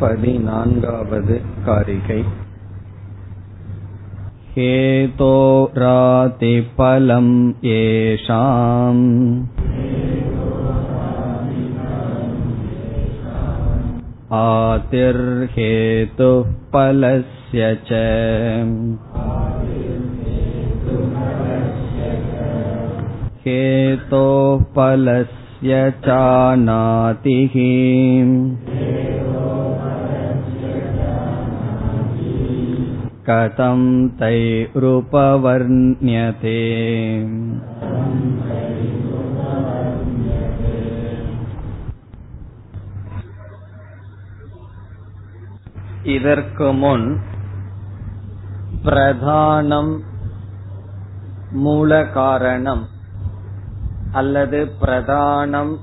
பதினான்காவது कारिकै हेतोरातिफलं येषाम् आतिर्हेतुः फलस्य च हेतोः फलस्य चानातिः कथं तैरुपवर्ण्यते இதற்கு முன் பிரதானம் மூல காரணம் அல்லது பிரதானம்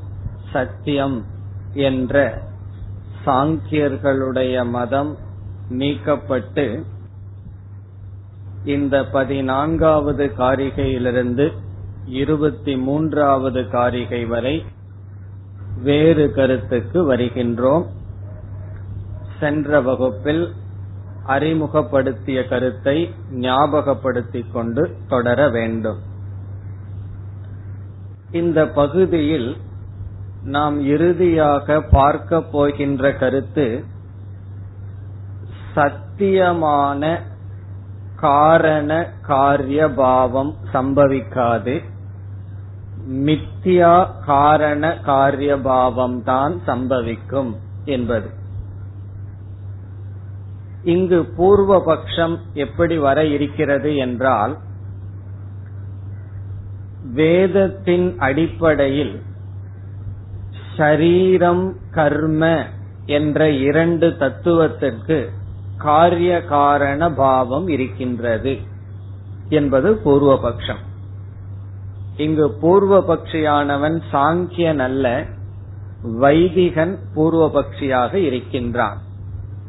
சத்தியம் என்ற சாங்கியர்களுடைய மதம் நீக்கப்பட்டு இந்த பதினான்காவது காரிகையிலிருந்து இருபத்தி மூன்றாவது காரிகை வரை வேறு கருத்துக்கு வருகின்றோம். சென்ற வகுப்பில் அறிமுகப்படுத்திய கருத்தை ஞாபகப்படுத்திக் கொண்டு தொடர வேண்டும். இந்த பகுதியில் நாம் இறுதியாக பார்க்க போகின்ற கருத்து சத்தியமான காரண காரிய பாவம் சம்பவிக்காது. மித்தியா காரண காரிய பாவம் தான் சம்பவிக்கும் என்பது. இங்கு பூர்வ பட்சம் எப்படி வர இருக்கிறது என்றால் வேதத்தின் அடிப்படையில் ஷரீரம் கர்ம என்ற இரண்டு தத்துவத்திற்கு காரிய காரண பாவம் இருக்கின்றது என்பது பூர்வபக்ஷம். இங்கு பூர்வபக்ஷியானவன் சாங்கியன் அல்ல வைதிகன் பூர்வபக்ஷியாக இருக்கின்றான்.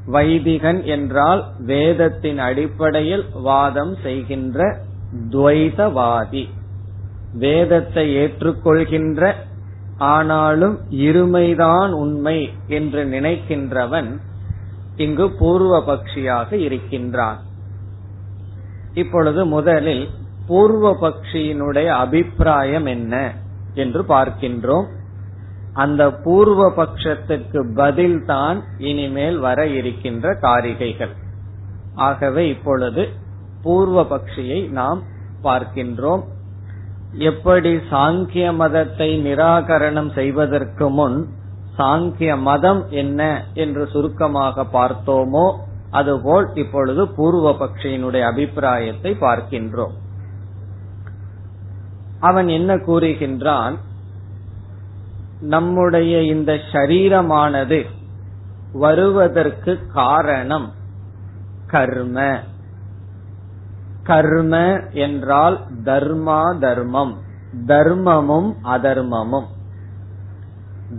வைதிகன் என்றால் வேதத்தின் அடிப்படையில் வாதம் செய்கின்ற துவைதவாதி. வேதத்தை ஏற்றுக்கொள்கின்ற ஆனாலும் இருமைதான் உண்மை என்று நினைக்கின்றவன் இங்கு பூர்வ பக்ஷியாக இருக்கின்றான். இப்பொழுது முதலில் பூர்வ பக்ஷியினுடைய அபிப்பிராயம் என்ன என்று பார்க்கின்றோம். அந்த பூர்வ பட்சத்துக்கு பதில் தான் இனிமேல் வர இருக்கின்ற காரிகைகள். ஆகவே இப்பொழுது பூர்வ பக்ஷியை நாம் பார்க்கின்றோம். எப்படி சாங்கிய மதத்தை நிராகரணம் செய்வதற்கு முன் சாங்கிய மதம் என்ன என்று சுருக்கமாக பார்த்தோமோ அதுபோல் இப்பொழுது பூர்வ பக்ஷியினுடைய அபிப்பிராயத்தை பார்க்கின்றோம். அவன் என்ன கூறுகின்றான்? நம்முடைய இந்த ஷரீரமானது வருவதற்கு காரணம் கர்ம. கர்ம என்றால் தர்மா தர்மம். தர்மமும் அதர்மமும்.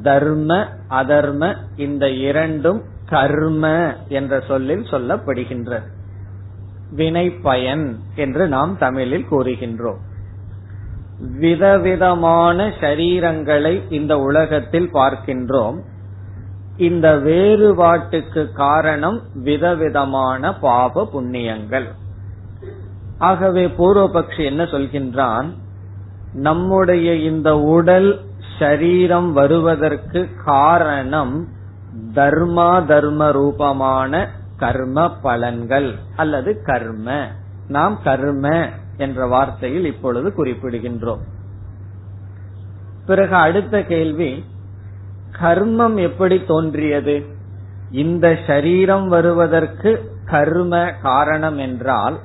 தர்ம அதர்ம இந்த இரண்டும் கர்ம என்ற சொல்லில் சொல்லப்படுகின்றது வினை பயன் என்று நாம் தமிழில் கூறுகின்றோம். விதவிதமான சரீரங்களை இந்த உலகத்தில் பார்க்கின்றோம். இந்த வேறுபாட்டுக்கு காரணம் விதவிதமான பாப புண்ணியங்கள். ஆகவே பூர்வபக்ஷி என்ன சொல்கின்றான்? நம்முடைய இந்த உடல் ஷரீரம் வருவதற்கு காரணம் தர்மா தர்ம ரூபமான கர்ம பலன்கள் அல்லது கர்ம. நாம் கர்ம என்ற வார்த்தையில் இப்பொழுது குறிப்பிடுகின்றோம். பிறகு அடுத்த கேள்வி கர்மம் எப்படி தோன்றியது? இந்த சரீரம் வருவதற்கு கர்ம காரணம் என்றால்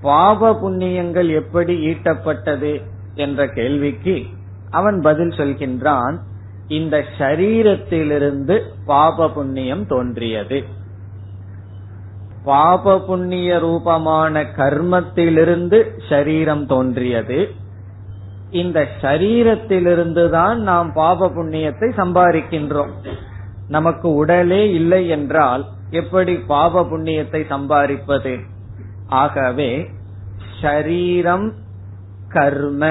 பாப புண்ணியங்கள் எப்படி ஈட்டப்பட்டது? என்ற கேள்விக்கு அவன் பதில் சொல்கின்றான் இந்த ஷரீரத்திலிருந்து பாப புண்ணியம் தோன்றியது. பாப புண்ணிய ரூபமான கர்மத்திலிருந்து ஷரீரம் தோன்றியது. இந்த ஷரீரத்திலிருந்து தான் நாம் பாப புண்ணியத்தை சம்பாதிக்கின்றோம். நமக்கு உடலே இல்லை என்றால் எப்படி பாப புண்ணியத்தை சம்பாதிப்பது? ஆகவே ஷரீரம் கர்ம.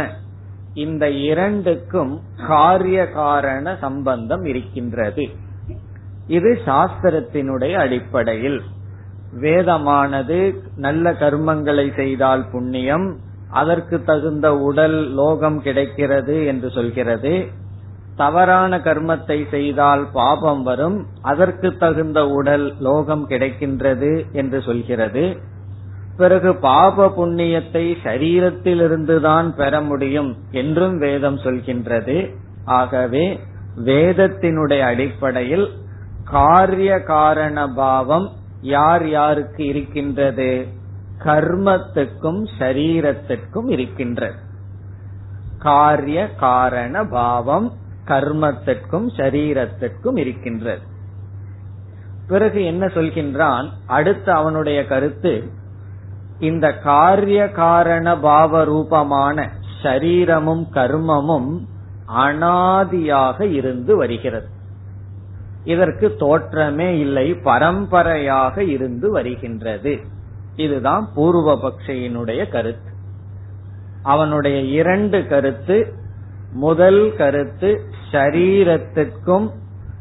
இந்த இரண்டுக்கும் காரிய காரண சம்பந்தம் இருக்கின்றது. இது சாஸ்திரத்தினுடைய அடிப்படையில். வேதமானது நல்ல கர்மங்களை செய்தால் புண்ணியம் அதற்கு தகுந்த உடல் லோகம் கிடைக்கிறது என்று சொல்கிறது. தவறான கர்மத்தை செய்தால் பாபம் வரும் அதற்கு தகுந்த உடல் லோகம் கிடைக்கின்றது என்று சொல்கிறது. பிறகு பாப புண்ணியத்தை சரீரத்திலிருந்துதான் பெற முடியும் என்றும் வேதம் சொல்கின்றது. ஆகவே வேதத்தினுடைய அடிப்படையில் காரிய காரண பாவம் யார் யாருக்கு இருக்கின்றது? கர்மத்துக்கும் சரீரத்திற்கும் இருக்கின்றது. காரிய காரண பாவம் கர்மத்திற்கும் சரீரத்திற்கும் இருக்கின்றது. பிறகு என்ன சொல்கின்றான்? அடுத்த அவனுடைய கருத்து இந்த காரிய காரண பாவ ரூபமான ஷரீரமும் கர்மமும் அனாதியாக இருந்து வருகிறது. இதற்கு தோற்றமே இல்லை பரம்பரையாக இருந்து வருகின்றது. இதுதான் பூர்வபக்ஷியினுடைய கருத்து. அவனுடைய இரண்டு கருத்து முதல் கருத்து ஷரீரத்திற்கும்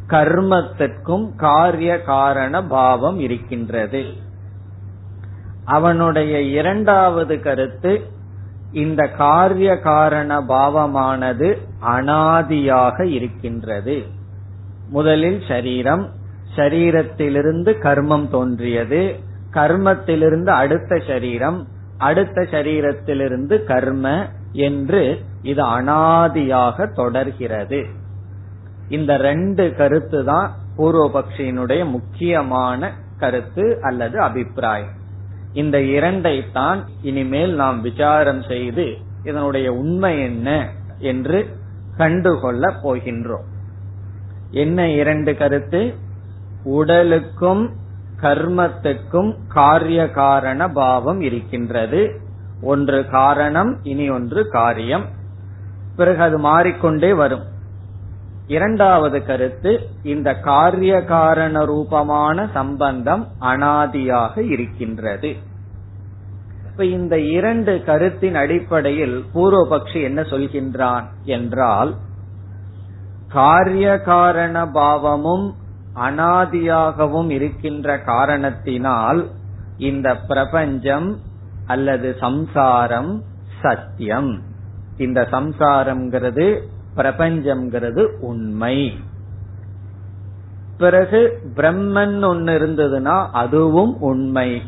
கர்மத்திற்கும் காரிய காரண பாவம் இருக்கின்றது. அவனுடைய இரண்டாவது கருத்து இந்த காரிய காரண பாவமானது அனாதியாக இருக்கின்றது. முதலில் சரீரம் சரீரத்திலிருந்து கர்மம் தோன்றியது கர்மத்திலிருந்து அடுத்த சரீரம் அடுத்த சரீரத்திலிருந்து கர்ம என்று இது அனாதியாக தொடர்கிறது. இந்த ரெண்டு கருத்து தான் பூர்வபக்ஷியினுடைய முக்கியமான கருத்து அல்லது அபிப்பிராயம். இந்த இரண்டை தான் இனிமேல் நாம் விசாரம் செய்து இதனுடைய உண்மை என்ன என்று கண்டுகொள்ள போகின்றோம். என்ன இரண்டு கருத்து? உடலுக்கும் கர்மத்துக்கும் காரிய காரண பாவம் இருக்கின்றது. ஒன்று காரணம் இனி ஒன்று காரியம். பிறகு அது மாறிக்கொண்டே வரும். இரண்டாவது கருத்து இந்த காரிய காரண ரூபமான சம்பந்தம் அனாதியாக இருக்கின்றது. இப்ப இந்த இரண்டு கருத்தின் அடிப்படையில் பூர்வபக்ஷி என்ன சொல்கின்றான் என்றால் காரிய காரண பாவமும் அனாதியாகவும் இருக்கின்ற காரணத்தினால் இந்த பிரபஞ்சம் அல்லது சம்சாரம் சத்தியம். இந்த சம்சாரம்ங்கிறது பிரபஞ்சம்ங்கிறது உண்மை. பிறகு பிரம்மன் ஒன்னு இருந்ததுன்னா அதுவும் உண்மை.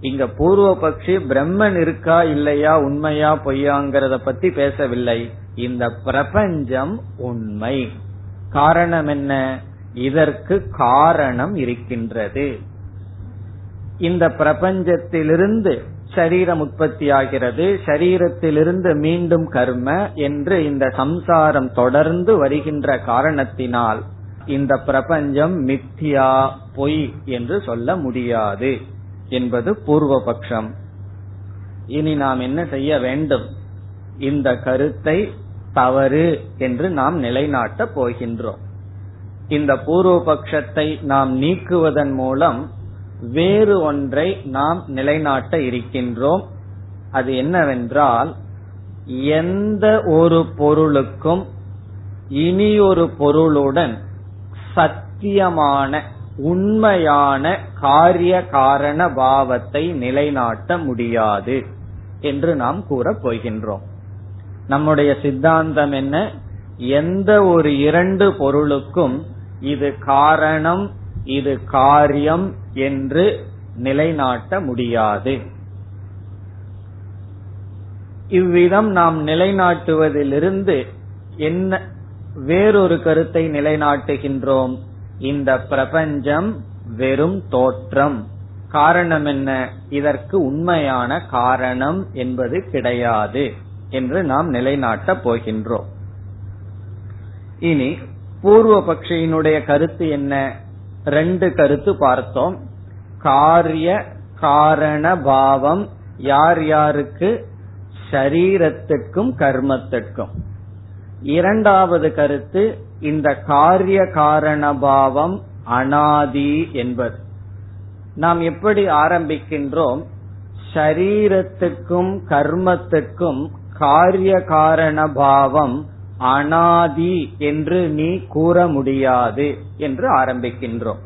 இங்க பூர்வ பட்சி பிரம்மன் இருக்கா இல்லையா உண்மையா பொய்யாங்கிறத பத்தி பேசவில்லை. இந்த பிரபஞ்சம் உண்மை. காரணம் என்ன? இதற்கு காரணம் இருக்கின்றது. இந்த பிரபஞ்சத்திலிருந்து சரீரம் உற்பத்தி ஆகிறது சரீரத்திலிருந்து மீண்டும் கர்ம என்று இந்த சம்சாரம் தொடர்ந்து வருகின்ற காரணத்தினால் இந்த பிரபஞ்சம் மித்தியா பொய் என்று சொல்ல முடியாது என்பது பூர்வபக்ஷம். இனி நாம் என்ன செய்ய வேண்டும்? இந்த கருத்தை தவறு என்று நாம் நிலைநாட்டப் போகின்றோம். இந்த பூர்வபக்ஷத்தை நாம் நீக்குவதன் மூலம் வேறு ஒன்றை நாம் நிலைநாட்ட இருக்கின்றோம். அது என்னவென்றால் எந்த ஒரு பொருளுக்கும் இனி ஒரு பொருளுடன் சத்தியமான உண்மையான காரிய காரண பாவத்தை நிலைநாட்ட முடியாது என்று நாம் கூறப் போகின்றோம். நம்முடைய சித்தாந்தம் என்ன? எந்த ஒரு இரண்டு பொருளுக்கும் இது காரணம் இது காரியம் என்று நிலைநாட்ட முடியாது. இவ்விதம் நாம் நிலைநாட்டுவதிலிருந்து என்ன வேறொரு கருத்தை நிலைநாட்டுகின்றோம்? இந்த பிரபஞ்சம் வெறும் தோற்றம். காரணம் என்ன? இதற்கு உண்மையான காரணம் என்பது கிடையாது என்று நாம் நிலைநாட்டப் போகின்றோம். இனி பூர்வ பக்ஷியினுடைய கருத்து என்ன? ரெண்டு கருத்து பார்த்தோம். காரிய காரண பாவம் யார் யாருக்கு? ஷரீரத்துக்கும் கர்மத்திற்கும் இரண்டாவது கருத்து இந்த காரிய காரண பாவம் அனாதி என்பது. நாம் எப்படி ஆரம்பிக்கின்றோம்? ஷரீரத்துக்கும் கர்மத்துக்கும் காரிய காரண பாவம் அனாதி என்று நீ கூற முடியாது என்று ஆரம்பிக்கின்றோம்.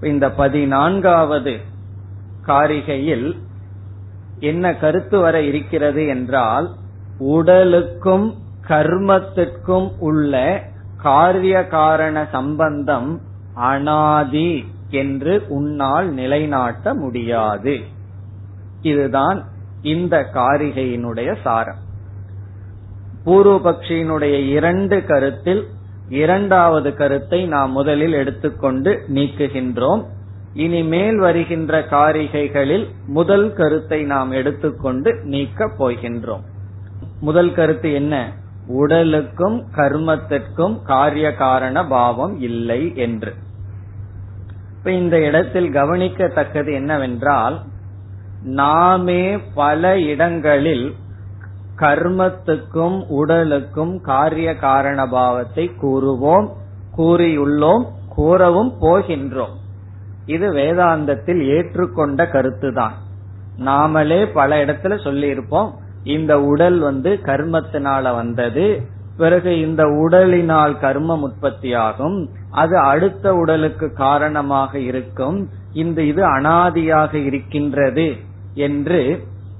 இந்த பதினான்காவது காரிகையில் என்ன கருத்து வர இருக்கிறது என்றால் உடலுக்கும் கர்மத்திற்கும் உள்ள காரிய காரண சம்பந்தம் அனாதி என்று உன்னால் நிலைநாட்ட முடியாது. இதுதான் இந்த காரிகையினுடைய சாரம். பூர்வபக்ஷியினுடைய இரண்டு கருத்தில் இரண்டாவது கருத்தை நாம் முதலில் எடுத்துக்கொண்டு நீக்குகின்றோம். இனிமேல் வருகின்ற காரிகைகளில் முதல் கருத்தை நாம் எடுத்துக்கொண்டு நீக்கப் போகின்றோம். முதல் கருத்து என்ன? உடலுக்கும் கர்மத்திற்கும் காரிய காரண பாவம் இல்லை என்று. இப்ப இந்த இடத்தில் கவனிக்கத்தக்கது என்னவென்றால் நாமே பல இடங்களில் கர்மத்துக்கும் உடலுக்கும் காரிய காரண பாவத்தை கூறுவோம் கூறியுள்ளோம் கூறவும் போகின்றோம். இது வேதாந்தத்தில் ஏற்றுக்கொண்ட கருத்துதான். நாமளே பல இடத்துல சொல்லியிருப்போம் இந்த உடல் வந்து கர்மத்தினால வந்தது பிறகு இந்த உடலினால் கர்மம் உற்பத்தியாகும் அது அடுத்த உடலுக்கு காரணமாக இருக்கும் இந்த இது அனாதியாக இருக்கின்றது என்று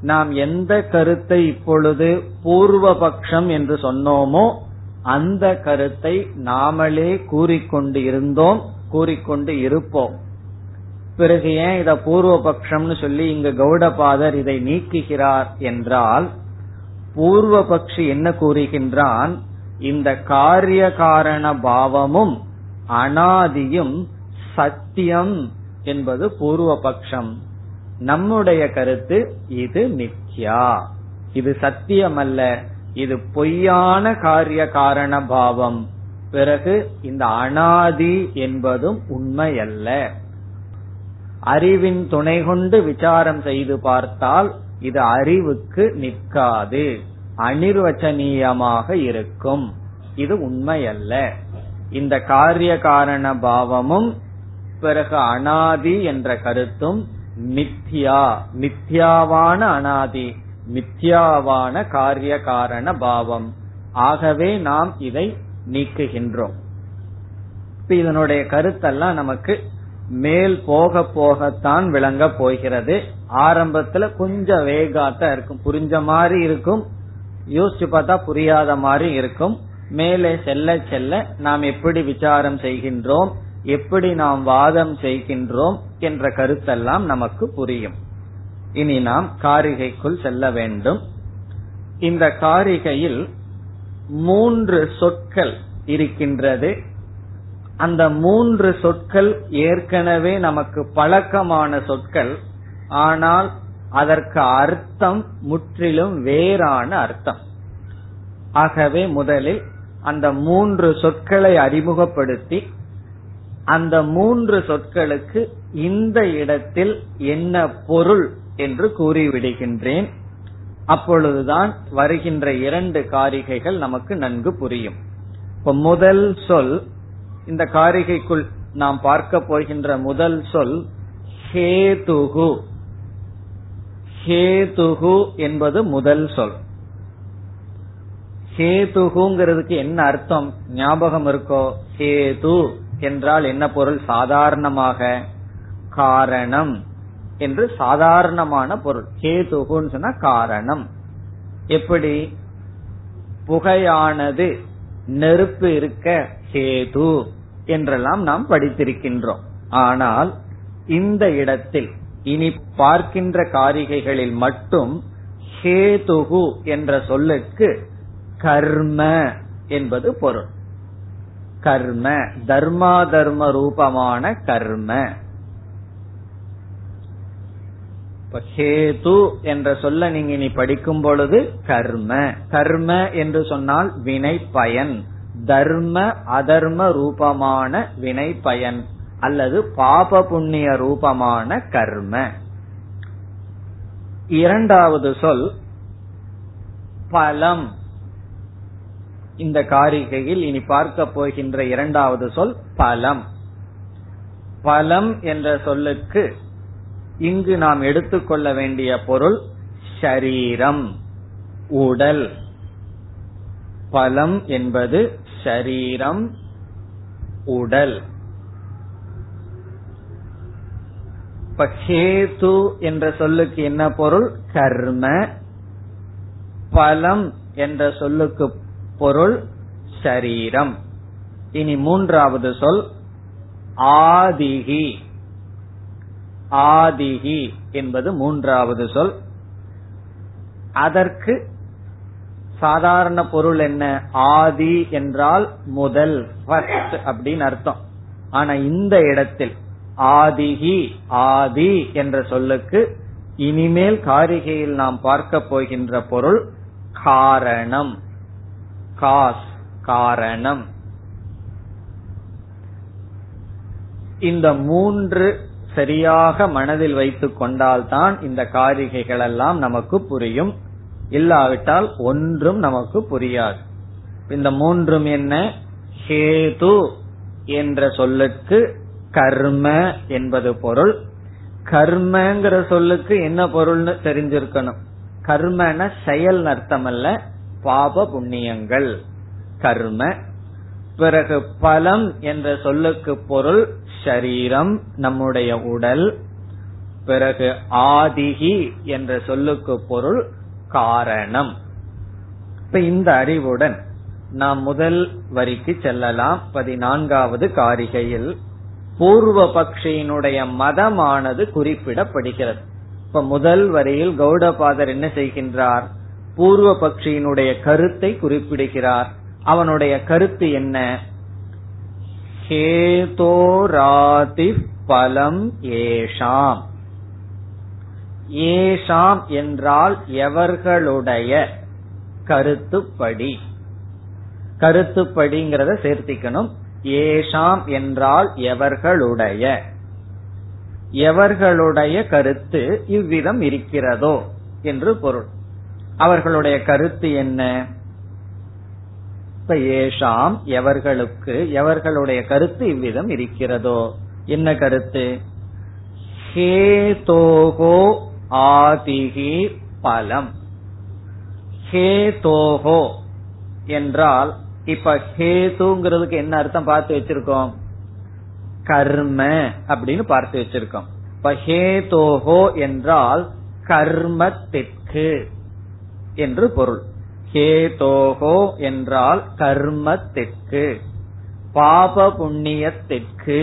நாம் எந்த கருத்தை இப்பொழுது பூர்வபக்ஷம் என்று சொன்னோமோ அந்த கருத்தை நாமளே கூறிக்கொண்டு இருந்தோம் கூறிக்கொண்டு இருப்போம். பிறகு ஏன் இத பூர்வபக்ஷம்னு சொல்லி இங்கு கௌடபாதர் இதை நீக்குகிறார் என்றால் பூர்வபக்ஷி என்ன கூறுகின்றான்? இந்த காரிய காரண பாவமும் அனாதியும் சத்தியம் என்பது பூர்வபக்ஷம். நம்முடைய கருத்து இது மித்யா. இது சத்தியம் அல்ல இது பொய்யான காரிய காரண பாவம். பிறகு இந்த அனாதி என்பதும் உண்மையல்ல. அறிவின் துணை கொண்டு விசாரம் செய்து பார்த்தால் இது அறிவுக்கு நிற்காது. அனிர்வச்சனீயமாக இருக்கும். இது உண்மையல்ல. இந்த காரிய காரண பாவமும் பிறகு அனாதி என்ற கருத்தும் மித்யா மித்யாவான அனாதி மித்யாவான காரிய காரண பாவம். ஆகவே நாம் இதை நீக்குகின்றோம். இதனுடைய கருத்தெல்லாம் நமக்கு மேல் போக போகத்தான் விளங்க போகிறது. ஆரம்பத்துல கொஞ்சம் வேகாத்தான் இருக்கும். புரிஞ்ச மாதிரி இருக்கும். யோசிச்சு பார்த்தா புரியாத மாதிரி இருக்கும். மேலே செல்ல செல்ல நாம் எப்படி விசாரம் செய்கின்றோம்? எப்படி நாம் வாதம் செய்கின்றோம் என்ற கருத்தெல்லாம் நமக்கு புரியும். இனி நாம் காரிகைக்குள் செல்ல வேண்டும். இந்த காரிகையில் மூன்று சொற்கள் இருக்கின்றது. அந்த மூன்று சொற்கள் ஏற்கனவே நமக்கு பழக்கமான சொற்கள். ஆனால் அதற்கு அர்த்தம் முற்றிலும் வேறான அர்த்தம். ஆகவே முதலில் அந்த மூன்று சொற்களை அறிமுகப்படுத்தி அந்த மூன்று சொற்களுக்கு இந்த இடத்தில் என்ன பொருள் என்று கூறிவிடுகின்றேன். அப்பொழுதுதான் வருகின்ற இரண்டு காரிகைகள் நமக்கு நன்கு புரியும். இப்ப முதல் சொல் இந்த காரிகைக்குள் நாம் பார்க்க போகின்ற முதல் சொல் ஹேதுகு. ஹேதுகு என்பது முதல் சொல். ஹேதுகுங்கிறதுக்கு என்ன அர்த்தம்? ஞாபகம் இருக்கோ? ஹேது. என்றால் என்ன பொருள்? சாதாரணமாக. காரணம் என்று சாதாரணமான பொருள். கேதுகுன்னு சொன்னா காரணம். எப்படி? புகையானது நெருப்பு இருக்க ஹேது என்றெல்லாம் நாம் படித்திருக்கின்றோம். ஆனால் இந்த இடத்தில் இனி பார்க்கின்ற காரிகைகளில் மட்டும் ஹேதுகு என்ற சொல்லுக்கு கர்ம என்பது பொருள். கர்ம தர்மா தர்ம ரூபமான கர்ம ஹேது என்ற சொல்ல நீங்க இனி படிக்கும் பொழுது கர்ம. கர்ம என்று சொன்னால் வினை பயன் தர்ம அதர்ம ரூபமான வினை பயன் அல்லது பாப புண்ணிய ரூபமான கர்ம. இரண்டாவது சொல் பலம். இந்த காரிகையில் இனி பார்க்க போகின்ற இரண்டாவது சொல் பலம். பலம் என்ற சொல்லுக்கு இங்கு நாம் எடுத்துக்கொள்ள வேண்டிய பொருள் ஷரீரம் உடல். பலம் என்பது ஷரீரம் உடல். இப்ப ஹேது என்ற சொல்லுக்கு என்ன பொருள்? கர்ம. பலம் என்ற சொல்லுக்கு பொருள் சரீரம். இனி மூன்றாவது சொல் ஆதிகி ஆதிகி என்பது மூன்றாவது சொல். அதற்கு சாதாரண பொருள் என்ன? ஆதி என்றால் முதல் ஃபர்ஸ்ட் அப்படின்னு அர்த்தம். ஆனா இந்த இடத்தில் ஆதிகி ஆதி என்ற சொல்லுக்கு இனிமேல் காரிகையில் நாம் பார்க்க போகின்ற பொருள் காரணம். காஸ் காரணம். இந்த மூன்று சரியாக மனதில் வைத்துக் கொண்டால்தான் இந்த காரிகைகள் எல்லாம் நமக்கு புரியும். இல்லாவிட்டால் ஒன்றும் நமக்கு புரியாது. இந்த மூன்றும் என்ன? ஹேது என்ற சொல்லுக்கு கர்ம என்பது பொருள். கர்மங்கிற சொல்லுக்கு என்ன பொருள்னு தெரிஞ்சிருக்கணும். கர்மன செயல் அர்த்தம் அல்ல பாப புண்ணியங்கள். கர்ம பிறகு பலம் என்ற சொல்லுக்கு பொருள் ஷரீரம் நம்முடைய உடல். பிறகு ஆதிகி என்ற சொல்லுக்கு பொருள் காரணம். இப்ப இந்த அறிவுடன் நாம் முதல் வரிக்கு செல்லலாம். பதினான்காவது காரிகையில் பூர்வ பக்ஷியினுடைய மதமானது குறிப்பிடப்படுகிறது. இப்ப முதல் வரியில் கௌடபாதர் என்ன செய்கின்றார்? பூர்வ பக்ஷியினுடைய கருத்தை குறிப்பிடுகிறார். அவனுடைய கருத்து என்ன? ஹேதோராதி பலம் ஏஷாம். ஏஷாம் என்றால் எவர்களுடைய கருத்துப்படி. கருத்துப்படிங்கிறத சேர்த்திக்கணும். ஏஷாம் என்றால் எவர்களுடைய. எவர்களுடைய கருத்து இவ்விதம் இருக்கிறதோ என்று பொருள். அவர்களுடைய கருத்து என்ன? இப்ப ஏஷாம் எவர்களுக்கு எவர்களுடைய கருத்து இவ்விதம் இருக்கிறதோ? என்ன கருத்து? ஹேதோகோ ஆதிகி பலம். ஹேதோகோ என்றால் இப்ப ஹேதுங்கிறதுக்கு என்ன அர்த்தம் பார்த்து வச்சிருக்கோம்? கர்ம அப்படின்னு பார்த்து வச்சிருக்கோம். இப்ப ஹேதோஹோ என்றால் கர்மத்திற்கு. என்று பொருள். ஹேதோகோ என்றால் கர்மத்திற்கு பாப புண்ணியத்திற்கு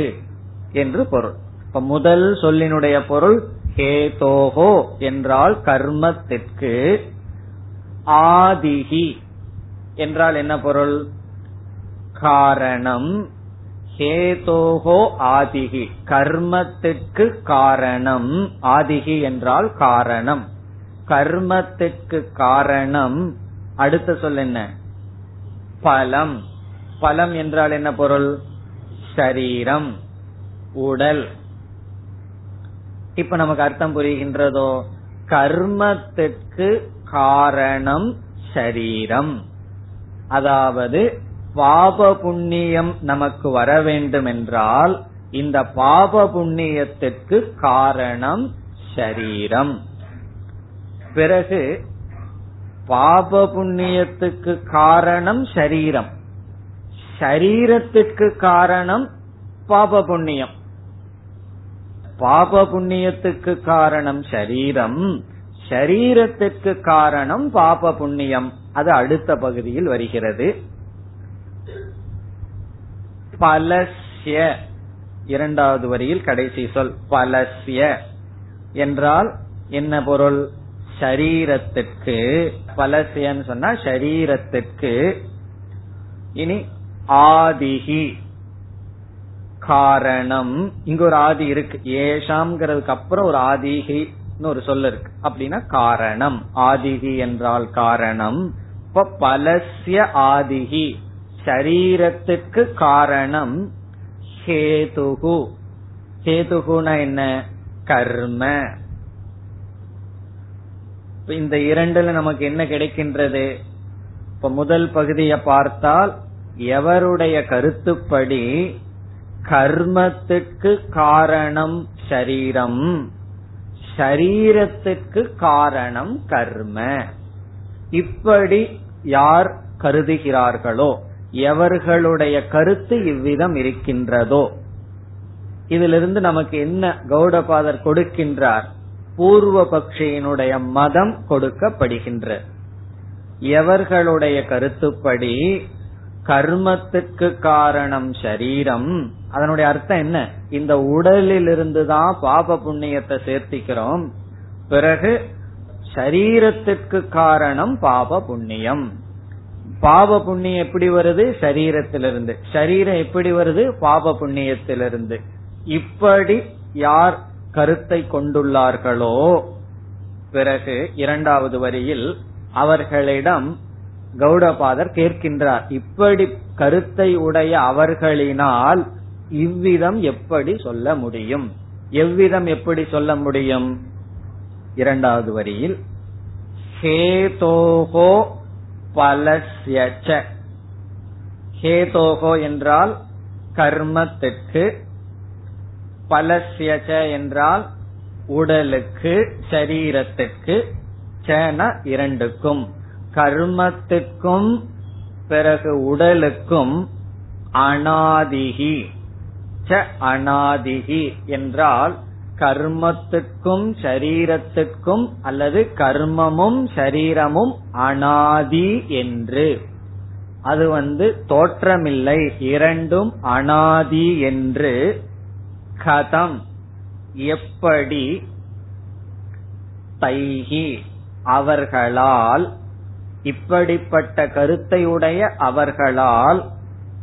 என்று பொருள். இப்ப முதல் சொல்லினுடைய பொருள் ஹேதோகோ என்றால் கர்மத்திற்கு ஆதிகி என்றால் என்ன பொருள்? காரணம். ஹேதோகோ ஆதிகி கர்மத்திற்கு காரணம். ஆதிகி என்றால் காரணம். கர்மத்திற்கு காரணம் அடுத்த சொல் என்ன? பலம். பலம் என்றால் என்ன பொருள்? சரீரம். உடல். இப்ப நமக்கு அர்த்தம் புரிகின்றதோ? கர்மத்திற்கு காரணம் சரீரம். அதாவது பாப புண்ணியம் நமக்கு வர வேண்டும் என்றால் இந்த பாப புண்ணியத்திற்கு காரணம் சரீரம். பிறகு பாப புண்ணியத்துக்கு காரணம் ஷரீரம் ஷரீரத்துக்கு காரணம் பாப புண்ணியம் பாப புண்ணியத்துக்கு காரணம் ஷரீரம் ஷரீரத்திற்கு காரணம் பாப புண்ணியம் அது அடுத்த பகுதியில் வருகிறது. பலஸ்ய இரண்டாவது வரியில் கடைசி சொல் பலஸ்ய. என்றால் என்ன பொருள்? ஷரீரத்திற்கு பலசியன்னு சொன்னா ஷரீரத்திற்கு இனி ஆதிகி காரணம் இங்க ஒரு ஆதி இருக்கு. ஏஷாம்ங்கிறதுக்கு அப்புறம் ஒரு ஆதிகி ஒரு சொல்ல இருக்கு. அப்படின்னா காரணம். ஆதிகி என்றால் காரணம். இப்ப பலசிய ஆதிகி சரீரத்துக்கு காரணம் ஹேதுகு. ஹேதுகுனா என்ன? கர்ம. இந்த இரண்டுல நமக்கு என்ன கிடைக்கின்றது? இப்ப முதல் பகுதியை பார்த்தால் எவருடைய கருத்துப்படி கர்மத்துக்கு காரணம் சரீரம்? ஷரீரத்துக்கு காரணம் கர்ம. இப்படி யார் கருதுகிறார்களோ எவர்களுடைய கருத்து இவ்விதம் இருக்கின்றதோ? இதிலிருந்து நமக்கு என்ன கௌடபாதர் கொடுக்கின்றார்? பூர்வ பக்ஷியினுடைய மதம் கொடுக்கப்படுகின்ற. எவர்களுடைய கருத்துப்படி கர்மத்துக்கு காரணம் சரீரம் அதனுடைய அர்த்தம் என்ன? இந்த உடலிலிருந்து தான் பாப புண்ணியத்தை சேர்த்திக்கிறோம். பிறகு சரீரத்துக்கு காரணம் பாப புண்ணியம். பாப புண்ணியம் எப்படி வருது? சரீரத்திலிருந்து. சரீரம் எப்படி வருது? பாப புண்ணியத்திலிருந்து. இப்படி யார் கருத்தை கொண்டுள்ளார்களோ? பிறகு இரண்டாவது வரியில் அவர்களிடம் கௌடபாதர் கேட்கின்றார் இப்படி கருத்தை உடைய அவர்களினால் இவ்விதம் எப்படி சொல்ல முடியும்? எவ்விதம் எப்படி சொல்ல முடியும்? இரண்டாவது வரியில் ஹேதோகோ பலஸ்யச்ச. ஹேதோகோ என்றால் கர்மத்துக்கு பலசியச்ச என்றால் உடலுக்கு சரீரத்துக்கு சேன இரண்டுக்கும். கர்மத்துக்கும் பிறகு உடலுக்கும் அனாதிகி. ச அனாதிகி என்றால் கர்மத்துக்கும் சரீரத்துக்கும் அல்லது கர்மமும் சரீரமும் அனாதி என்று. அது வந்து தோற்றமில்லை இரண்டும் அனாதி என்று. கதம் எப்படி தைகி அவர்களால் இப்படிப்பட்ட கருத்தையுடைய அவர்களால்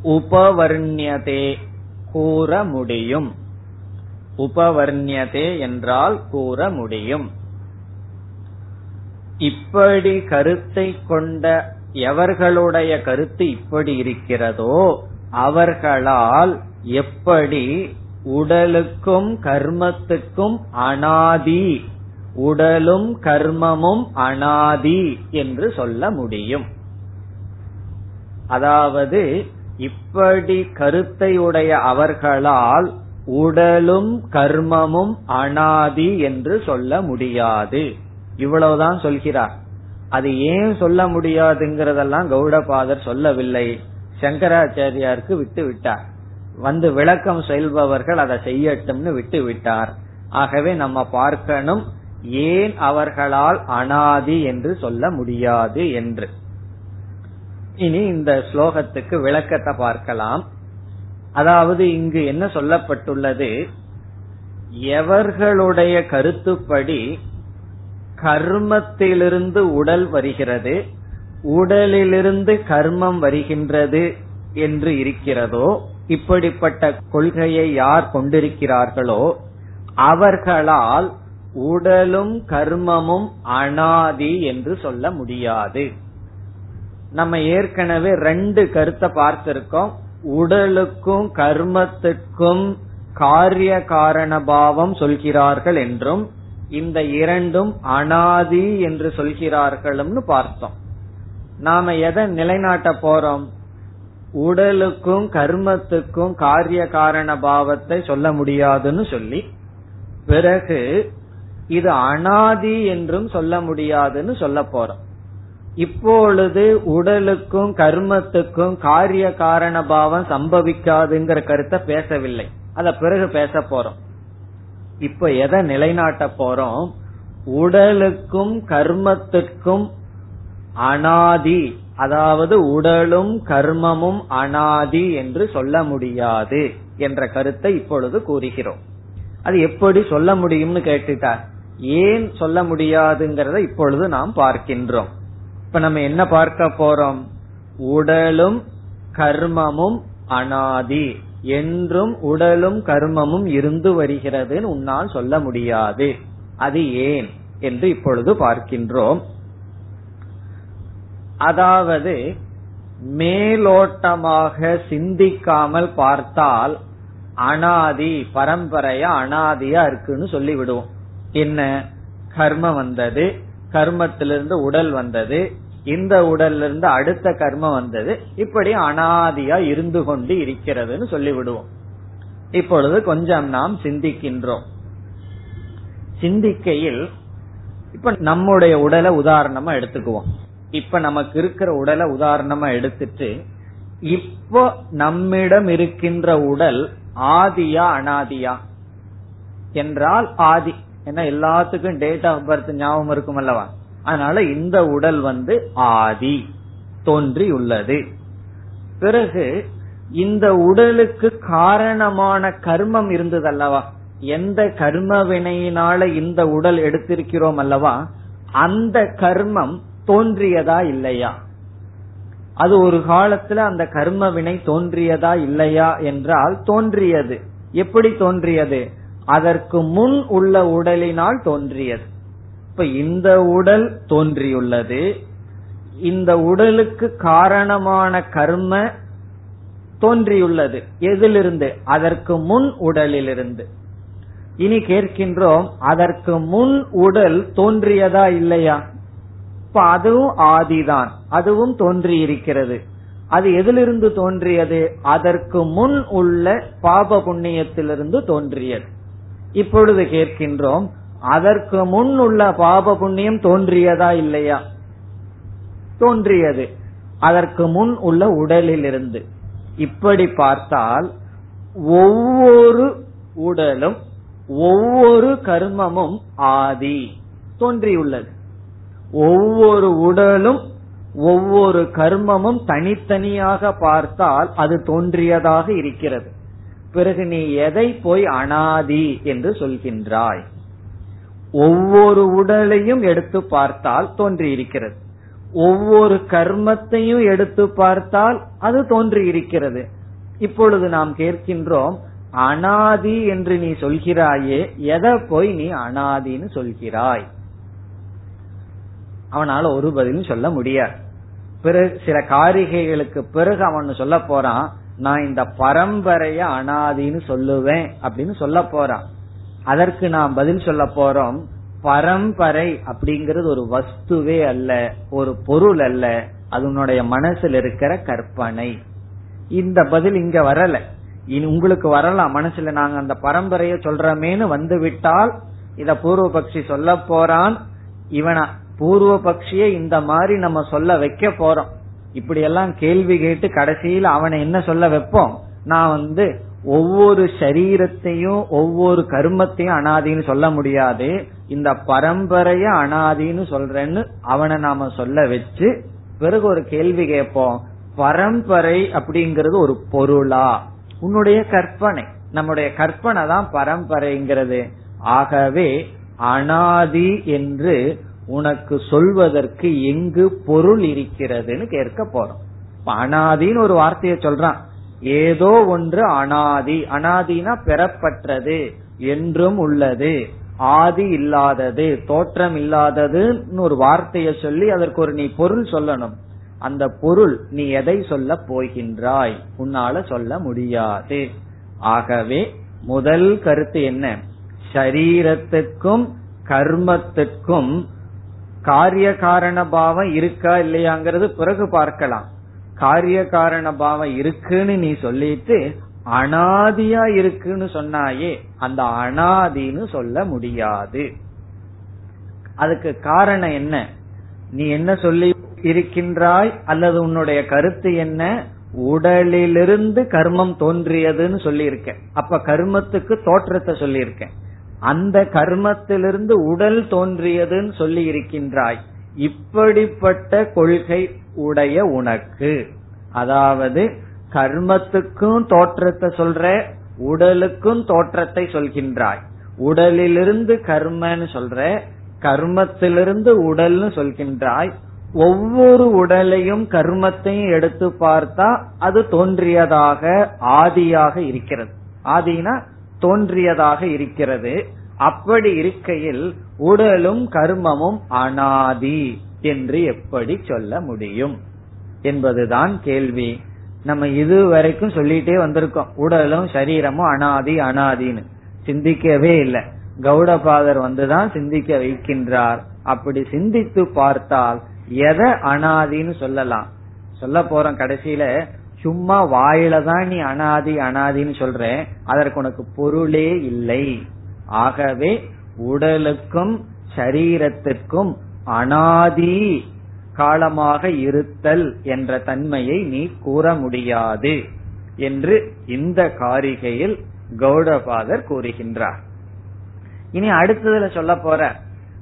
உபவர்ணியதே கூற முடியும். உபவர்ணியதே என்றால் கூற முடியும். இப்படி கருத்தை கொண்ட எவர்களுடைய கருத்து இப்படி இருக்கிறதோ அவர்களால் எப்படி உடலுக்கும் கர்மத்துக்கும் அனாதி. உடலும் கர்மமும் அனாதி என்று சொல்ல முடியும். அதாவது இப்படி கருத்தை உடைய அவர்களால் உடலும் கர்மமும் அனாதி என்று சொல்ல முடியாது. இவ்வளவுதான் சொல்கிறார். அது ஏன் சொல்ல முடியாதுங்கிறதெல்லாம் கௌடபாதர் சொல்லவில்லை. சங்கராச்சாரியாருக்கு விட்டு விட்டார். வந்து விளக்கம் செல்பவர்கள் அதை செய்யட்டும்னு விட்டு விட்டார் ஆகவே நம்ம பார்க்கணும் ஏன் அவர்களால் அனாதி என்று சொல்ல முடியாது என்று. இனி இந்த ஸ்லோகத்துக்கு விளக்கத்தை பார்க்கலாம். அதாவது இங்கு என்ன சொல்லப்பட்டுள்ளது? எவர்களுடைய கருத்துப்படி கர்மத்திலிருந்து உடல் வருகிறது உடலிலிருந்து கர்மம் வருகின்றது என்று இருக்கிறதோ இப்படிப்பட்ட கொள்கையை யார் கொண்டிருக்கிறார்களோ அவர்களால் உடலும் கர்மமும் அனாதி என்று சொல்ல முடியாது. நம்ம ஏற்கனவே ரெண்டு கருத்தை பார்த்திருக்கோம். உடலுக்கும் கர்மத்துக்கும் காரிய காரண பாவம் சொல்கிறார்கள் என்றும் இந்த இரண்டும் அனாதி என்று சொல்கிறார்களும்னு பார்த்தோம். நாம எதை நிலைநாட்ட போறோம்? உடலுக்கும் கர்மத்துக்கும் காரிய காரண பாவத்தை சொல்ல முடியாதுன்னு சொல்லி பிறகு இது அனாதி என்றும் சொல்ல முடியாதுன்னு சொல்ல போறோம். இப்பொழுது உடலுக்கும் கர்மத்துக்கும் காரிய காரண பாவம் சம்பவிக்காதுங்கிற கருத்தை பேசவில்லை. அத பிறகு பேச போறோம். இப்ப எதை நிலைநாட்ட போறோம்? உடலுக்கும் கர்மத்துக்கும் அனாதி அதாவது உடலும் கர்மமும் அனாதி என்று சொல்ல முடியாது என்ற கருத்தை இப்பொழுது கூறுகிறோம். அது எப்படி சொல்ல முடியும்னு கேட்டுட்டார் ஏன் சொல்ல முடியாதுங்கிறத இப்பொழுது நாம் பார்க்கின்றோம். இப்ப நம்ம என்ன பார்க்க போறோம்? உடலும் கர்மமும் அனாதி என்றும் உடலும் கர்மமும் இருந்து வருகிறதுன்னு உன்னால் சொல்ல முடியாது. அது ஏன் என்று இப்பொழுது பார்க்கின்றோம். அதாவது மேலோட்டமாக சிந்திக்காமல் பார்த்தால் அனாதி பரம்பரையா அனாதியா இருக்குன்னு சொல்லி விடுவோம் என்ன? கர்மம் வந்தது கர்மத்திலிருந்து உடல் வந்தது இந்த உடல்ல இருந்து அடுத்த கர்மம் வந்தது இப்படி அனாதியா இருந்து கொண்டு இருக்கிறதுன்னு சொல்லி விடுவோம் இப்பொழுது கொஞ்சம் நாம் சிந்திக்கின்றோம். சிந்திக்கையில் இப்ப நம்முடைய உடலை உதாரணமா எடுத்துக்குவோம். இப்ப நமக்கு இருக்கிற உடலை உதாரணமா எடுத்துட்டு இப்போ நம்மிடம் இருக்கின்ற உடல் ஆதியா அனாதியா? என்றால் ஆதி. ஏன்னா எல்லாத்துக்கும் டேட் ஆஃப் பர்த் ஞாபகம் இருக்கும் அல்லவா? அதனால இந்த உடல் வந்து ஆதி தோன்றி உள்ளது பிறகு இந்த உடலுக்கு காரணமான கர்மம் இருந்தது அல்லவா? எந்த கர்ம வினையினால இந்த உடல் எடுத்திருக்கிறோம் அல்லவா? அந்த கர்மம் தோன்றியதா இல்லையா? அது ஒரு காலத்துல அந்த கர்ம வினை தோன்றியதா இல்லையா என்றால் தோன்றியது. எப்படி தோன்றியது? அதற்கு முன் உள்ள உடலினால் தோன்றியது. இப்ப இந்த உடல் தோன்றியுள்ளது. இந்த உடலுக்கு காரணமான கர்ம தோன்றியுள்ளது. எதிலிருந்து? அதற்கு முன் உடலிலிருந்து. இனி கேட்கின்றோம் அதற்கு முன் உடல் தோன்றியதா இல்லையா? இப்ப அதுவும் ஆதிதான். அதுவும் தோன்றி இருக்கிறது அது எதிலிருந்து தோன்றியது? அதற்கு முன் உள்ள பாப புண்ணியத்திலிருந்து தோன்றியது. இப்பொழுது கேட்கின்றோம் அதற்கு முன் உள்ள பாப புண்ணியம் தோன்றியதா இல்லையா? தோன்றியது. அதற்கு முன் உள்ள உடலிலிருந்து. இப்படி பார்த்தால் ஒவ்வொரு உடலும் ஒவ்வொரு கர்மமும் ஆதி தோன்றியுள்ளது. ஒவ்வொரு உடலும் ஒவ்வொரு கர்மமும் தனித்தனியாக பார்த்தால் அது தோன்றியதாக இருக்கிறது. பிறகு நீ எதை போய் அனாதி என்று சொல்கின்றாய்? ஒவ்வொரு உடலையும் எடுத்து பார்த்தால் தோன்றியிருக்கிறது. ஒவ்வொரு கர்மத்தையும் எடுத்து பார்த்தால் அது தோன்றி இருக்கிறது இப்பொழுது நாம் கேட்கின்றோம் அனாதி என்று நீ சொல்கிறாயே எதை போய் நீ அனாதின்னு சொல்கிறாய்? அவனால ஒரு பதிலும் சொல்ல முடியாது. பிறகு சில காரிகைகளுக்கு பிறகு அவன் சொல்ல போறான் நான் இந்த பரம்பரைய அனாதின்னு சொல்லுவேன் அப்படின்னு சொல்ல போறான். அதற்கு நாம் பதில் சொல்ல போறோம் பரம்பரை அப்படிங்கிறது ஒரு வஸ்துவே அல்ல ஒரு பொருள் அல்ல அதனுடைய மனசில் இருக்கிற கற்பனை. இந்த பதில் இங்க வரல. இனி உங்களுக்கு வரலாம் மனசுல நாங்க அந்த பரம்பரைய சொல்றமேனு வந்து விட்டால் இத பூர்வபக்ஷி சொல்ல போறான் இவனா பூர்வ பக்ஷிய இந்த மாதிரி நம்ம சொல்ல வைக்க போறோம். இப்படி எல்லாம் கேள்வி கேட்டு கடைசியில் அவனை என்ன சொல்ல வைப்போம்? நான் வந்து ஒவ்வொரு சரீரத்தையும் ஒவ்வொரு கர்மத்தையும் அனாதின்னு சொல்ல முடியாது. இந்த பரம்பரைய அனாதின்னு சொல்றேன்னு அவனை நாம சொல்ல வச்சு பிறகு ஒரு கேள்வி கேட்போம். பரம்பரை அப்படிங்கறது ஒரு பொருளா? உன்னுடைய கற்பனை நம்முடைய கற்பனை தான் பரம்பரைங்கிறது. ஆகவே அனாதி என்று உனக்கு சொல்வதற்கு எங்கு பொருள் இருக்கிறதுன்னு கேட்க போறோம். அனாதின்னு ஒரு வார்த்தையை சொல்றான். ஏதோ ஒன்று அனாதி. அனாதினா பெறப்பட்டது என்றும் உள்ளது. ஆதி இல்லாதது தோற்றம் இல்லாததுன்னு ஒரு வார்த்தையை சொல்லி அதற்கு ஒரு நீ பொருள் சொல்லணும். அந்த பொருள் நீ எதை சொல்ல போகின்றாய்? உன்னால சொல்ல முடியாது. ஆகவே முதல் கருத்து என்ன? சரீரத்துக்கும் கர்மத்துக்கும் காரிய காரண பாவம் இருக்கா இல்லையாங்கிறது பிறகு பார்க்கலாம். காரிய காரண பாவம் இருக்குன்னு நீ சொல்லிட்டு அனாதியா இருக்குன்னு சொன்னாயே அந்த அனாதின்னு சொல்ல முடியாது. அதுக்கு காரணம் என்ன? நீ என்ன சொல்லி இருக்கின்றாய் அல்லது உன்னுடைய கருத்து என்ன? உடலிலிருந்து கர்மம் தோன்றியதுன்னு சொல்லியிருக்க அப்ப கர்மத்துக்கு தோற்றத்தை சொல்லியிருக்கேன். அந்த கர்மத்திலிருந்து உடல் தோன்றியதுன்னு சொல்லி இருக்கின்றாய். இப்படிப்பட்ட கொள்கை உடைய உனக்கு. அதாவது கர்மத்துக்கும் தோற்றத்தை சொல்ற உடலுக்கும் தோற்றத்தை சொல்கின்றாய். உடலிலிருந்து கர்மன்னு சொல்ற கர்மத்திலிருந்து உடல்னு சொல்கின்றாய். ஒவ்வொரு உடலையும் கர்மத்தையும் எடுத்து பார்த்தா அது தோன்றியதாக ஆதியாக இருக்கிறது. ஆதினா தோன்றியதாக இருக்கிறது. அப்படி இருக்கையில் உடலும் கர்மமும் அனாதி என்று எப்படி சொல்ல முடியும்? என்பதுதான் கேள்வி. நம்ம இது வரைக்கும் சொல்லிட்டே வந்திருக்கோம். உடலும் சரீரமும் அனாதி அனாதின்னு. சிந்திக்கவே இல்லை. கௌடபாதர் வந்துதான் சிந்திக்க வைக்கின்றார். அப்படி சிந்தித்து பார்த்தால் எதை அனாதின்னு சொல்லலாம்? சொல்ல போறோம் கடைசியில சும்மா வாயில தான் நீ அனாதி அனாதின்னு சொல்ற. அதற்கு உனக்கு பொருளே இல்லை. ஆகவே உடலுக்கும் சரீரத்திற்கும் அனாதி காலமாக இருத்தல் என்ற தன்மையை நீ கூற முடியாது என்று இந்த காரிகையில் கௌடபாதர் கூறுகின்றார். இனி அடுத்ததுல சொல்ல போற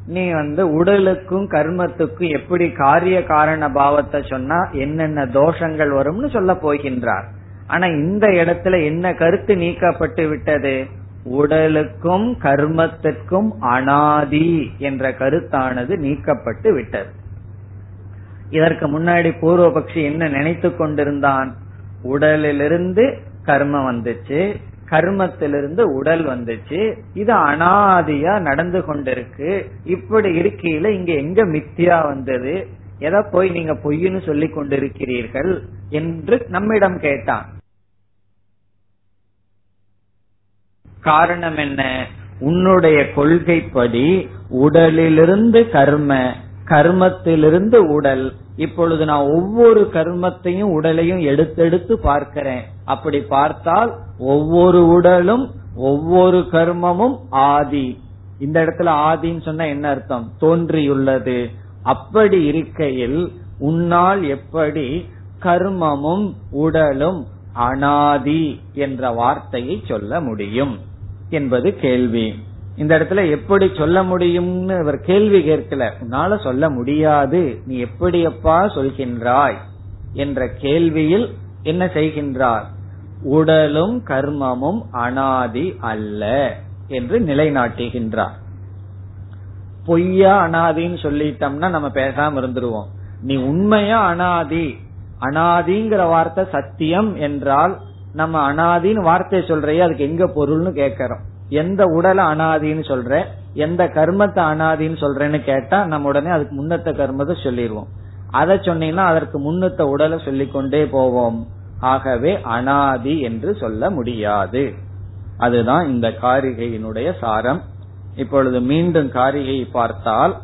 நீ வந்து உடலுக்கும் கர்மத்துக்கும் எப்படி காரிய காரண பாவத்தை சொன்னா என்னென்ன தோஷங்கள் வரும்னு சொல்ல போகின்றார். ஆனா இந்த இடத்துல என்ன கருத்து நீக்கப்பட்டு விட்டது? உடலுக்கும் கர்மத்திற்கும் அனாதி என்ற கருத்தானது நீக்கப்பட்டு விட்டது. இதற்கு முன்னாடி பூர்வபக்ஷி என்ன நினைத்து கொண்டிருந்தான்? உடலிலிருந்து கர்மம் வந்துச்சு. கர்மத்திலிருந்து உடல் வந்துச்சு. இது அனாதியா நடந்து கொண்டிருக்கு. இப்படி இருக்கையில இங்க எங்க மித்தியா வந்தது? எதை போய் நீங்க பொய்ன்னு சொல்லி கொண்டிருக்கிறீர்கள் என்று நம்மிடம் கேட்டான். காரணம் என்ன? உன்னுடைய கொள்கைப்படி உடலிலிருந்து கர்ம கர்மத்திலிருந்து உடல். இப்பொழுது நான் ஒவ்வொரு கர்மத்தையும் உடலையும் எடுத்தெடுத்து பார்க்கிறேன். அப்படி பார்த்தால் ஒவ்வொரு உடலும் ஒவ்வொரு கர்மமும் ஆதி. இந்த இடத்துல ஆதின்னு சொன்னா என்ன அர்த்தம்? தோன்றியுள்ளது. அப்படி இருக்கையில் உன்னால் எப்படி கர்மமும் உடலும் அனாதி என்ற வார்த்தையை சொல்ல முடியும் என்பது கேள்வி. இந்த இடத்துல எப்படி சொல்ல முடியும்னு இவர் கேள்வி கேட்கல. உன்னால சொல்ல முடியாது. நீ எப்படியப்பா சொல்கின்றாய்? என்ற கேள்வியில் என்ன செய்கின்றார்? உடலும் கர்மமும் அனாதி அல்ல என்று நிலைநாட்டுகின்றார். பொய்யா அனாதின்னு சொல்லிட்டோம்னா நம்ம பேசாம இருந்துருவோம். நீ உண்மையா அனாதி? அனாதிங்கிற வார்த்தை சத்தியம் என்றால் நம்ம அனாதின்னு வார்த்தை சொல்றையே அதுக்கு எங்க பொருள்னு கேக்கிறோம். எந்த உடலை அனாதின்னு சொல்ற? எந்த கர்மத்தை அனாதின்னு சொல்றேன்னு கேட்டா நம்ம உடனே அதுக்கு முன்னத்த கர்மத்தை சொல்லிடுவோம் அதை சொன்னீங்கன்னா அதற்கு முன்னத்த உடலை சொல்லிக்கொண்டே போவோம். ஆகவே அனாதி என்று சொல்ல முடியாது. அதுதான் இந்த காரிகையினுடைய சாரம். இப்பொழுது மீண்டும் காரிகையை பார்த்தால்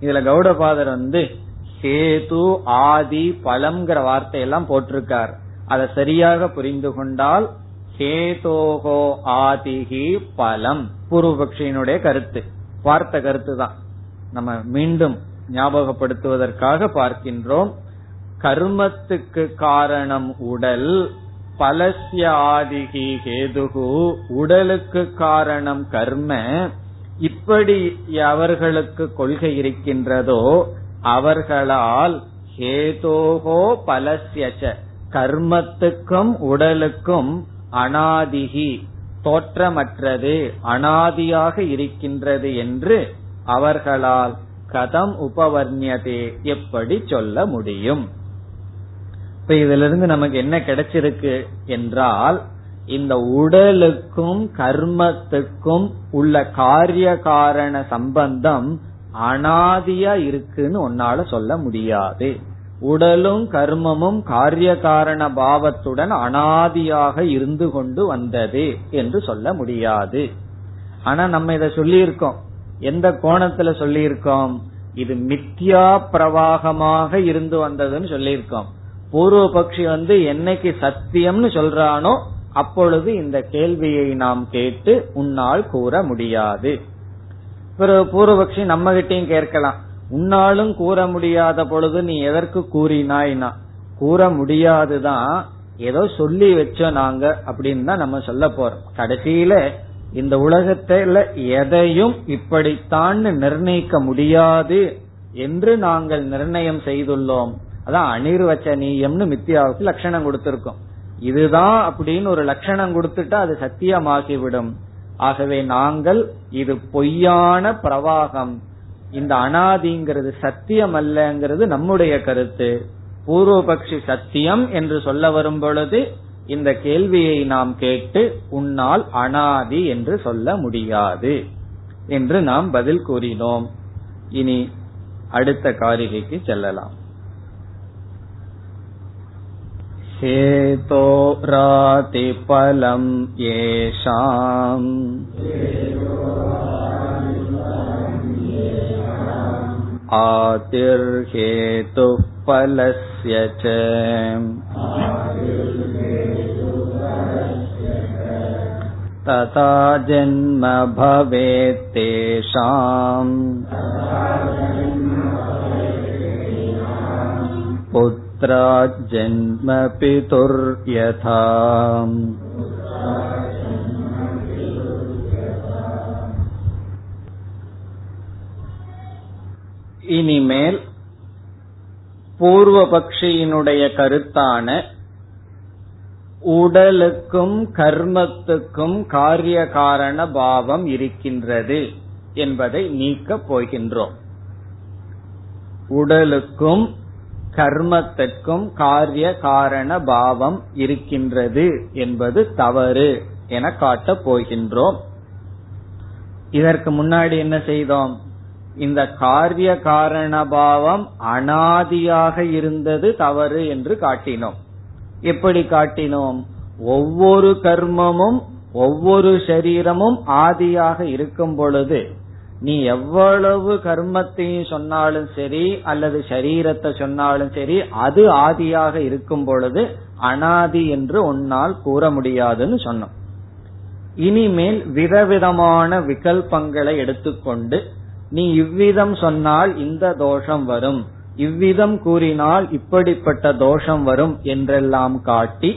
இதுல கௌடபாதர் வந்து ஹேது ஆதி பலம்ங்கிற வார்த்தையெல்லாம் போட்டிருக்கார். அதை சரியாக புரிந்து கொண்டால் ஹேதோகோ ஆதிகி பலம். பூர்வபக்ஷியினுடைய கருத்து. வார்த்தை கருத்து தான் நம்ம மீண்டும் ஞாபகப்படுத்துவதற்காக பார்க்கின்றோம். கர்மத்துக்கு காரணம் உடல் பலசிய ஆதிகி ஹேதுகு உடலுக்கு காரணம் கர்ம இப்படி அவர்களுக்கு கொள்கை இருக்கின்றதோ அவர்களால் ஹேதோகோ பலசியச்ச கர்மத்துக்கும் உடலுக்கும் அனாதிகி தோற்றமற்றது அனாதியாக இருக்கின்றது என்று அவர்களால் கதம் உபவர்ணியதே எப்படி சொல்ல முடியும்? இப்ப இதுல இருந்து நமக்கு என்ன கிடைச்சிருக்கு என்றால் இந்த உடலுக்கும் கர்மத்துக்கும் உள்ள காரிய காரண சம்பந்தம் அனாதியா இருக்குன்னு உன்னால சொல்ல முடியாது. உடலும் கர்மமும் காரிய காரண பாவத்துடன் அனாதியாக இருந்து கொண்டு வந்தது என்று சொல்ல முடியாது. ஆனா நம்ம இத சொல்லியிருக்கோம். எந்த கோணத்துல சொல்லியிருக்கோம்? இது மித்யா பிரவாகமாக இருந்து வந்ததுன்னு சொல்லியிருக்கோம். பூர்வ பக்ஷி வந்து என்னைக்கு சத்தியம்னு சொல்றானோ அப்பொழுது இந்த கேள்வியை நாம் கேட்டு உன்னால் கூற முடியாது. பிறகு பூர்வபக்ஷி நம்ம கிட்டையும் கேட்கலாம். உன்னாலும் கூற முடியாத பொழுது நீ எதற்கு கூறினாய்னா? கூற முடியாதுதான். ஏதோ சொல்லி வச்சோம் நாங்க அப்படின்னு தான் நம்ம சொல்ல போறோம். கடைசியில இந்த உலகத்துல எதையும் இப்படித்தான் நிர்ணயிக்க முடியாது என்று நாங்கள் நிர்ணயம் செய்துள்ளோம். அதான் அனிர்வச்சனீயம்னு மித்தியாவுக்கு லட்சணம் கொடுத்திருக்கோம். இதுதான் அப்படின்னு ஒரு லட்சணம் கொடுத்துட்டா அது சத்தியமாகிவிடும். ஆகவே நாங்கள் இது பொய்யான பிரவாகம். இந்த அனாதிங்கிறது சத்தியம் அல்லங்கிறது நம்முடைய கருத்து. பூர்வபக்ஷி சத்தியம் என்று சொல்ல வரும் பொழுது இந்த கேள்வியை நாம் கேட்டு உன்னால் அனாதி என்று சொல்ல முடியாது என்று நாம் பதில் கூறினோம். இனி அடுத்த காரிகைக்கு செல்லலாம். हेतोरातिपलम् येषाम् आतिर्हेतुः फलस्य च तथा जन्म भवेत्तेषाम् पुत्रा जन्म पितुर्यथा இனிமேல் பூர்வபக்ஷியினுடைய கருத்தான உடலுக்கும் கர்மத்துக்கும் காரிய காரண பாவம் இருக்கின்றது என்பதை நீக்கப் போகின்றோம் உடலுக்கும் கர்மத்திற்கும் காரிய காரண பாவம் இருக்கின்றது என்பது தவறு என காட்டப் போகின்றோம். இதற்கு முன்னாடி என்ன செய்தோம்? இந்த காரிய காரண பாவம் அனாதியாக இருந்தது தவறு என்று காட்டினோம். எப்படி காட்டினோம்? ஒவ்வொரு கர்மமும் ஒவ்வொரு சரீரமும் ஆதியாக இருக்கும் பொழுது நீ எவ்வளவு கர்மத்தையும் சொன்னாலும் சரி அல்லது சரீரத்தை சொன்னாலும் சரி அது ஆதியாக இருக்கும் பொழுது அனாதி என்று உன்னால் கூற முடியாதுன்னு சொன்னோம். இனிமேல் விதவிதமான விகல்பங்களை எடுத்துக்கொண்டு நீ இவ்விதம் சொன்னால் இந்த தோஷம் வரும் இவ்விதம் கூறினால் இப்படிப்பட்ட தோஷம் வரும் என்றெல்லாம் காட்டி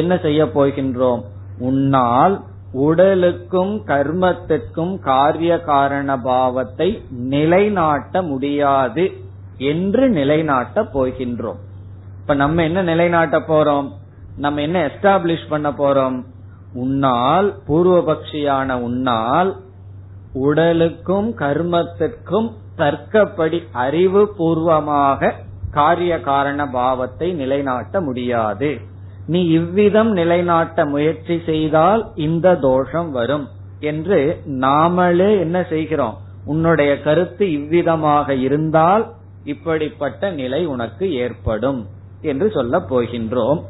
என்ன செய்ய போகின்றோம்? உன்னால் உடலுக்கும் கர்மத்திற்கும் காரிய காரண பாவத்தை நிலைநாட்ட முடியாது என்று நிலைநாட்ட போகின்றோம். இப்ப நம்ம என்ன நிலைநாட்ட போறோம்? நம்ம என்ன எஸ்டாப்ளிஷ் பண்ண போறோம்? உன்னால் பூர்வபக்ஷியான உன்னால் உடலுக்கும் கர்மத்திற்கும் தர்க்கப்படி அறிவு பூர்வமாக காரிய காரண பாவத்தை நிலைநாட்ட முடியாது. நீ இவ்விதம் நிலைநாட்ட முயற்சி செய்தால் இந்த தோஷம் வரும் என்று நாமளே என்ன செய்கிறோம்? உன்னுடைய கருத்து இவ்விதமாக இருந்தால் இப்படிப்பட்ட நிலை உனக்கு ஏற்படும் என்று சொல்ல போகின்றோம்.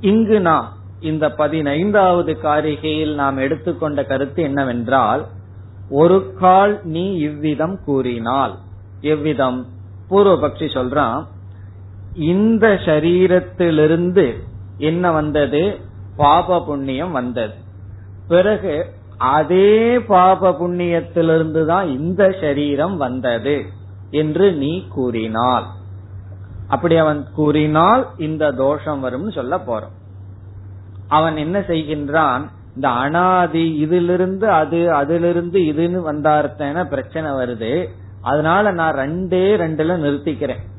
இங்கு நாம் இந்த பதினைந்தாவது காரிகையில் நாம் எடுத்துக்கொண்ட கருத்து என்னவென்றால் ஒரு கால் நீ இவ்விதம் கூறினால் எவ்விதம்? பூர்வபக்ஷி சொல்றான் இந்த சரீரத்திலிருந்து என்ன வந்தது? பாப புண்ணியம் வந்தது. பிறகு அதே பாப புண்ணியத்திலிருந்து தான் இந்த சரீரம் வந்தது என்று நீ கூறினால். அப்படி அவன் கூறினால் இந்த தோஷம் வரும்னு சொல்ல போறோம். அவன் என்ன செய்கின்றான்? இந்த அனாதி இதிலிருந்து அது அதிலிருந்து இதுன்னு வந்தார்த்தன பிரச்சனை வருது. அதனால நான் ரெண்டே ரெண்டுல நிறுத்திக்கிறேன்.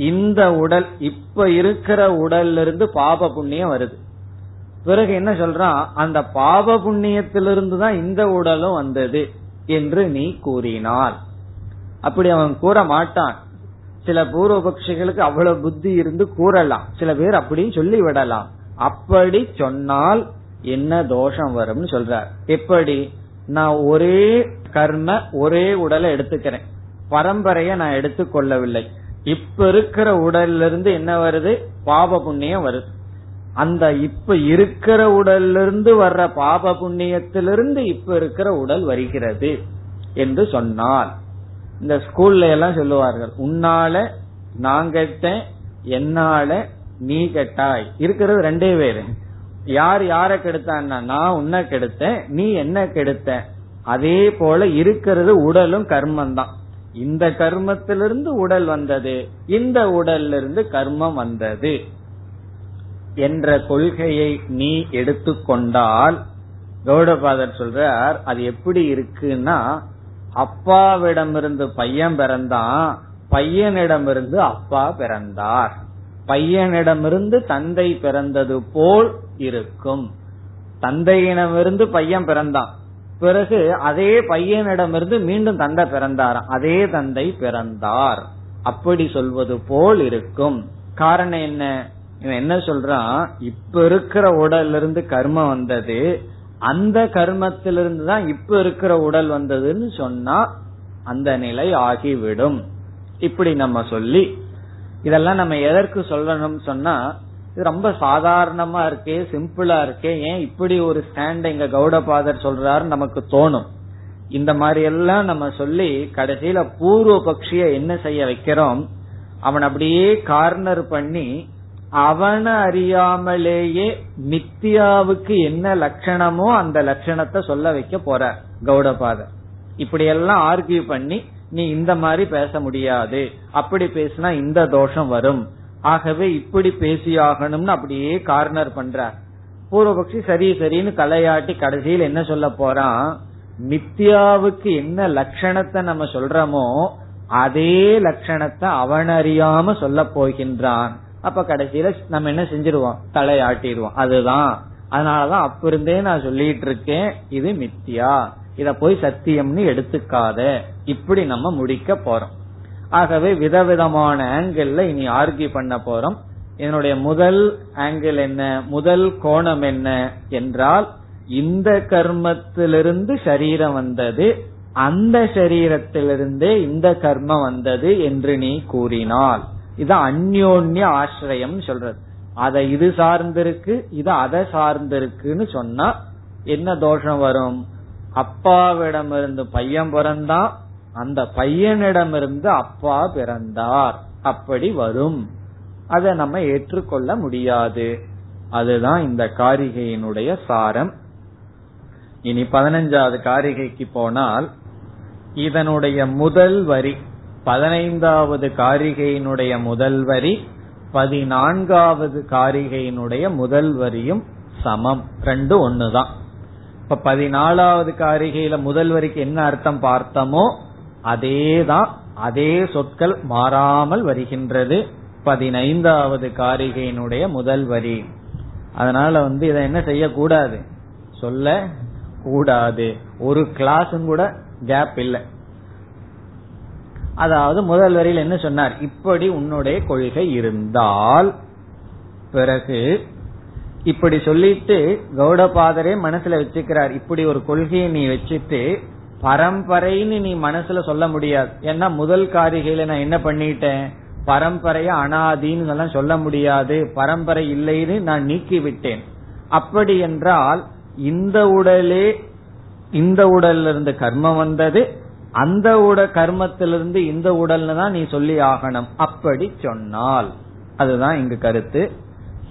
இந்த உடல் இப்ப இருக்கிற உடல்ல இருந்து பாப புண்ணியம் வருது. பிறகு என்ன சொல்றான்? அந்த பாப புண்ணியத்திலிருந்து தான் இந்த உடலும் வந்தது என்று நீ கூறினாள் அப்படி அவன் கூற மாட்டான். சில பூர்வபக்ஷிகளுக்கு அவ்வளவு புத்தி இருந்து கூறலாம். சில பேர் அப்படியும் சொல்லி விடலாம் அப்படி சொன்னால் என்ன தோஷம் வரும்னு சொல்றார். எப்படி? நான் ஒரே கர்ம ஒரே உடலை எடுத்துக்கிறேன். பரம்பரைய நான் எடுத்துக்கொள்ளவில்லை. இப்ப இருக்கிற உடல்ல இருந்து என்ன வருது? பாப புண்ணியம் வருது. அந்த இப்ப இருக்கிற உடல்ல இருந்து வர்ற பாப புண்ணியத்திலிருந்து இப்ப இருக்கிற உடல் வருகிறது என்று சொன்னால் இந்த ஸ்கூல்ல எல்லாம் சொல்லுவார்கள் உன்னால நான் கெட்டேன் என்னால நீ கெட்டாய். இருக்கிறது ரெண்டே பேரு. யார் யார கெடுத்தான்னா நான் உன்னை கெடுத்தேன் நீ என்ன கெடுத்த. அதே போல இருக்கிறது உடலும் கர்மம் தான் இந்த கர்மத்திலிருந்து உடல் வந்தது இந்த உடல்ல இருந்து கர்மம் வந்தது என்ற கொள்கையை நீ எடுத்துக்கொண்டால் கௌடபாதர் சொல்றார் அது எப்படி இருக்குன்னா அப்பாவிடமிருந்து பையன் பிறந்தான் பையனிடமிருந்து அப்பா பிறந்தார். பையனிடமிருந்து தந்தை பிறந்தது போல் இருக்கும். தந்தையிடமிருந்து பையன் பிறந்தான். பிறகு அதே பையனிடமிருந்து மீண்டும் தந்தை பிறந்தாராம். அதே தந்தை பிறந்தார். அப்படி சொல்வது போல் இருக்கும். காரணம் என்ன? இவன் என்ன சொல்றான்? இப்ப இருக்கிற உடல்ல இருந்து கர்மம் வந்தது. அந்த கர்மத்திலிருந்து தான் இப்ப இருக்கிற உடல் வந்ததுன்னு சொன்னா அந்த நிலை ஆகிவிடும். இப்படி நம்ம சொல்லி இதெல்லாம் நம்ம எதற்கு சொல்லணும் சொன்னா இது ரொம்ப சாதாரணமா இருக்கே சிம்பிளா இருக்கே. ஏன் இப்படி ஒரு ஸ்டாண்ட் எங்க கௌடபாதர் சொல்றாரு நமக்கு தோணும். இந்த மாதிரி எல்லாம் நம்ம சொல்லி கடைசியில பூர்வ பக்ஷிய என்ன செய்ய வைக்கிறோம்? அவன் அப்படியே கார்னர் பண்ணி அவனை அறியாமலேயே மித்தியாவுக்கு என்ன லட்சணமோ அந்த லட்சணத்தை சொல்ல வைக்க போற கௌடபாதர். இப்படி எல்லாம் ஆர்கியூ பண்ணி நீ இந்த மாதிரி பேச முடியாது. அப்படி பேசினா இந்த தோஷம் வரும். ஆகவே இப்படி பேசியாகணும்னு அப்படியே கார்னர் பண்ற பூர்வபக்ஷி சரி சரின்னு தலையாட்டி கடைசியில் என்ன சொல்ல போறான்? மித்யாவுக்கு என்ன லட்சணத்தை நம்ம சொல்றோமோ அதே லட்சணத்தை அவன் அறியாம சொல்ல போகின்றான். அப்ப கடைசியில நம்ம என்ன செஞ்சிருவோம்? தலையாட்டிடுவோம். அதுதான். அதனாலதான் அப்ப இருந்தே நான் சொல்லிட்டு இருக்கேன் இது மித்தியா இத போய் சத்தியம்னு எடுத்துக்காத. இப்படி நம்ம முடிக்க போறோம். ஆகவே விதவிதமான ஆங்கிள் இனி ஆர்கி பண்ண போறோம். இதனுடைய முதல் ஆங்கிள் என்ன? முதல் கோணம் என்ன? என்றால் இந்த கர்மத்திலிருந்து சரீரம் வந்தது அந்த சரீரத்திலிருந்தே இந்த கர்மம் வந்தது என்று நீ கூறினால். இது அந்யோன்ய ஆசிரியம் சொல்றது. அதை இது சார்ந்திருக்கு இது அதை சார்ந்திருக்குன்னு சொன்னா என்ன தோஷம் வரும்? அப்பாவிடமிருந்து பையன் பிறந்தான் அந்த பையனிடமிருந்து அப்பா பிறந்தார். அப்படி வரும். அதை நம்ம ஏற்றுக்கொள்ள முடியாது. அதுதான் இந்த காரிகையினுடைய சாரம். இனி பதினஞ்சாவது காரிகைக்கு போனால் இதனுடைய முதல் வரி பதினைந்தாவது காரிகையினுடைய முதல் வரி பதினான்காவது காரிகையினுடைய முதல் வரியும் சமம். ரெண்டு ஒண்ணுதான். இப்ப பதினாலாவது காரிகையில முதல் வரிக்கு என்ன அர்த்தம் பார்த்தோமோ அதேதான் அதே சொற்கள் மாறாமல் வருகின்றது. பதினைந்தாவது காரிகையினுடைய முதல் வரி. அதனால வந்து இதை என்ன செய்யக்கூடாது? சொல்ல கூடாது. ஒரு கிளாஸும் கூட கேப் இல்லை. அதாவது முதல் வரியில் என்ன சொன்னார்? இப்படி உன்னுடைய கொள்கை இருந்தால் பிறகு இப்படி சொல்லிட்டு கௌடபாதரே மனசுல வச்சுக்கிறார். இப்படி ஒரு கொள்கையை நீ வச்சுட்டு பரம்பரைன்னு நீ மனசுல சொல்ல முடியாது. ஏன்னா முதல் காரிகையில நான் என்ன பண்ணிட்டேன்? பரம்பரைய அனாதின்னு எல்லாம் சொல்ல முடியாது. பரம்பரை இல்லைன்னு நான் நீக்கி விட்டேன் அப்படி என்றால் இந்த உடலே இந்த உடல்ல இருந்து கர்மம் வந்தது அந்த உட கர்மத்திலிருந்து இந்த உடல்ல தான் நீ சொல்லி ஆகணும். அப்படி சொன்னால் அதுதான் இங்கு கருத்து.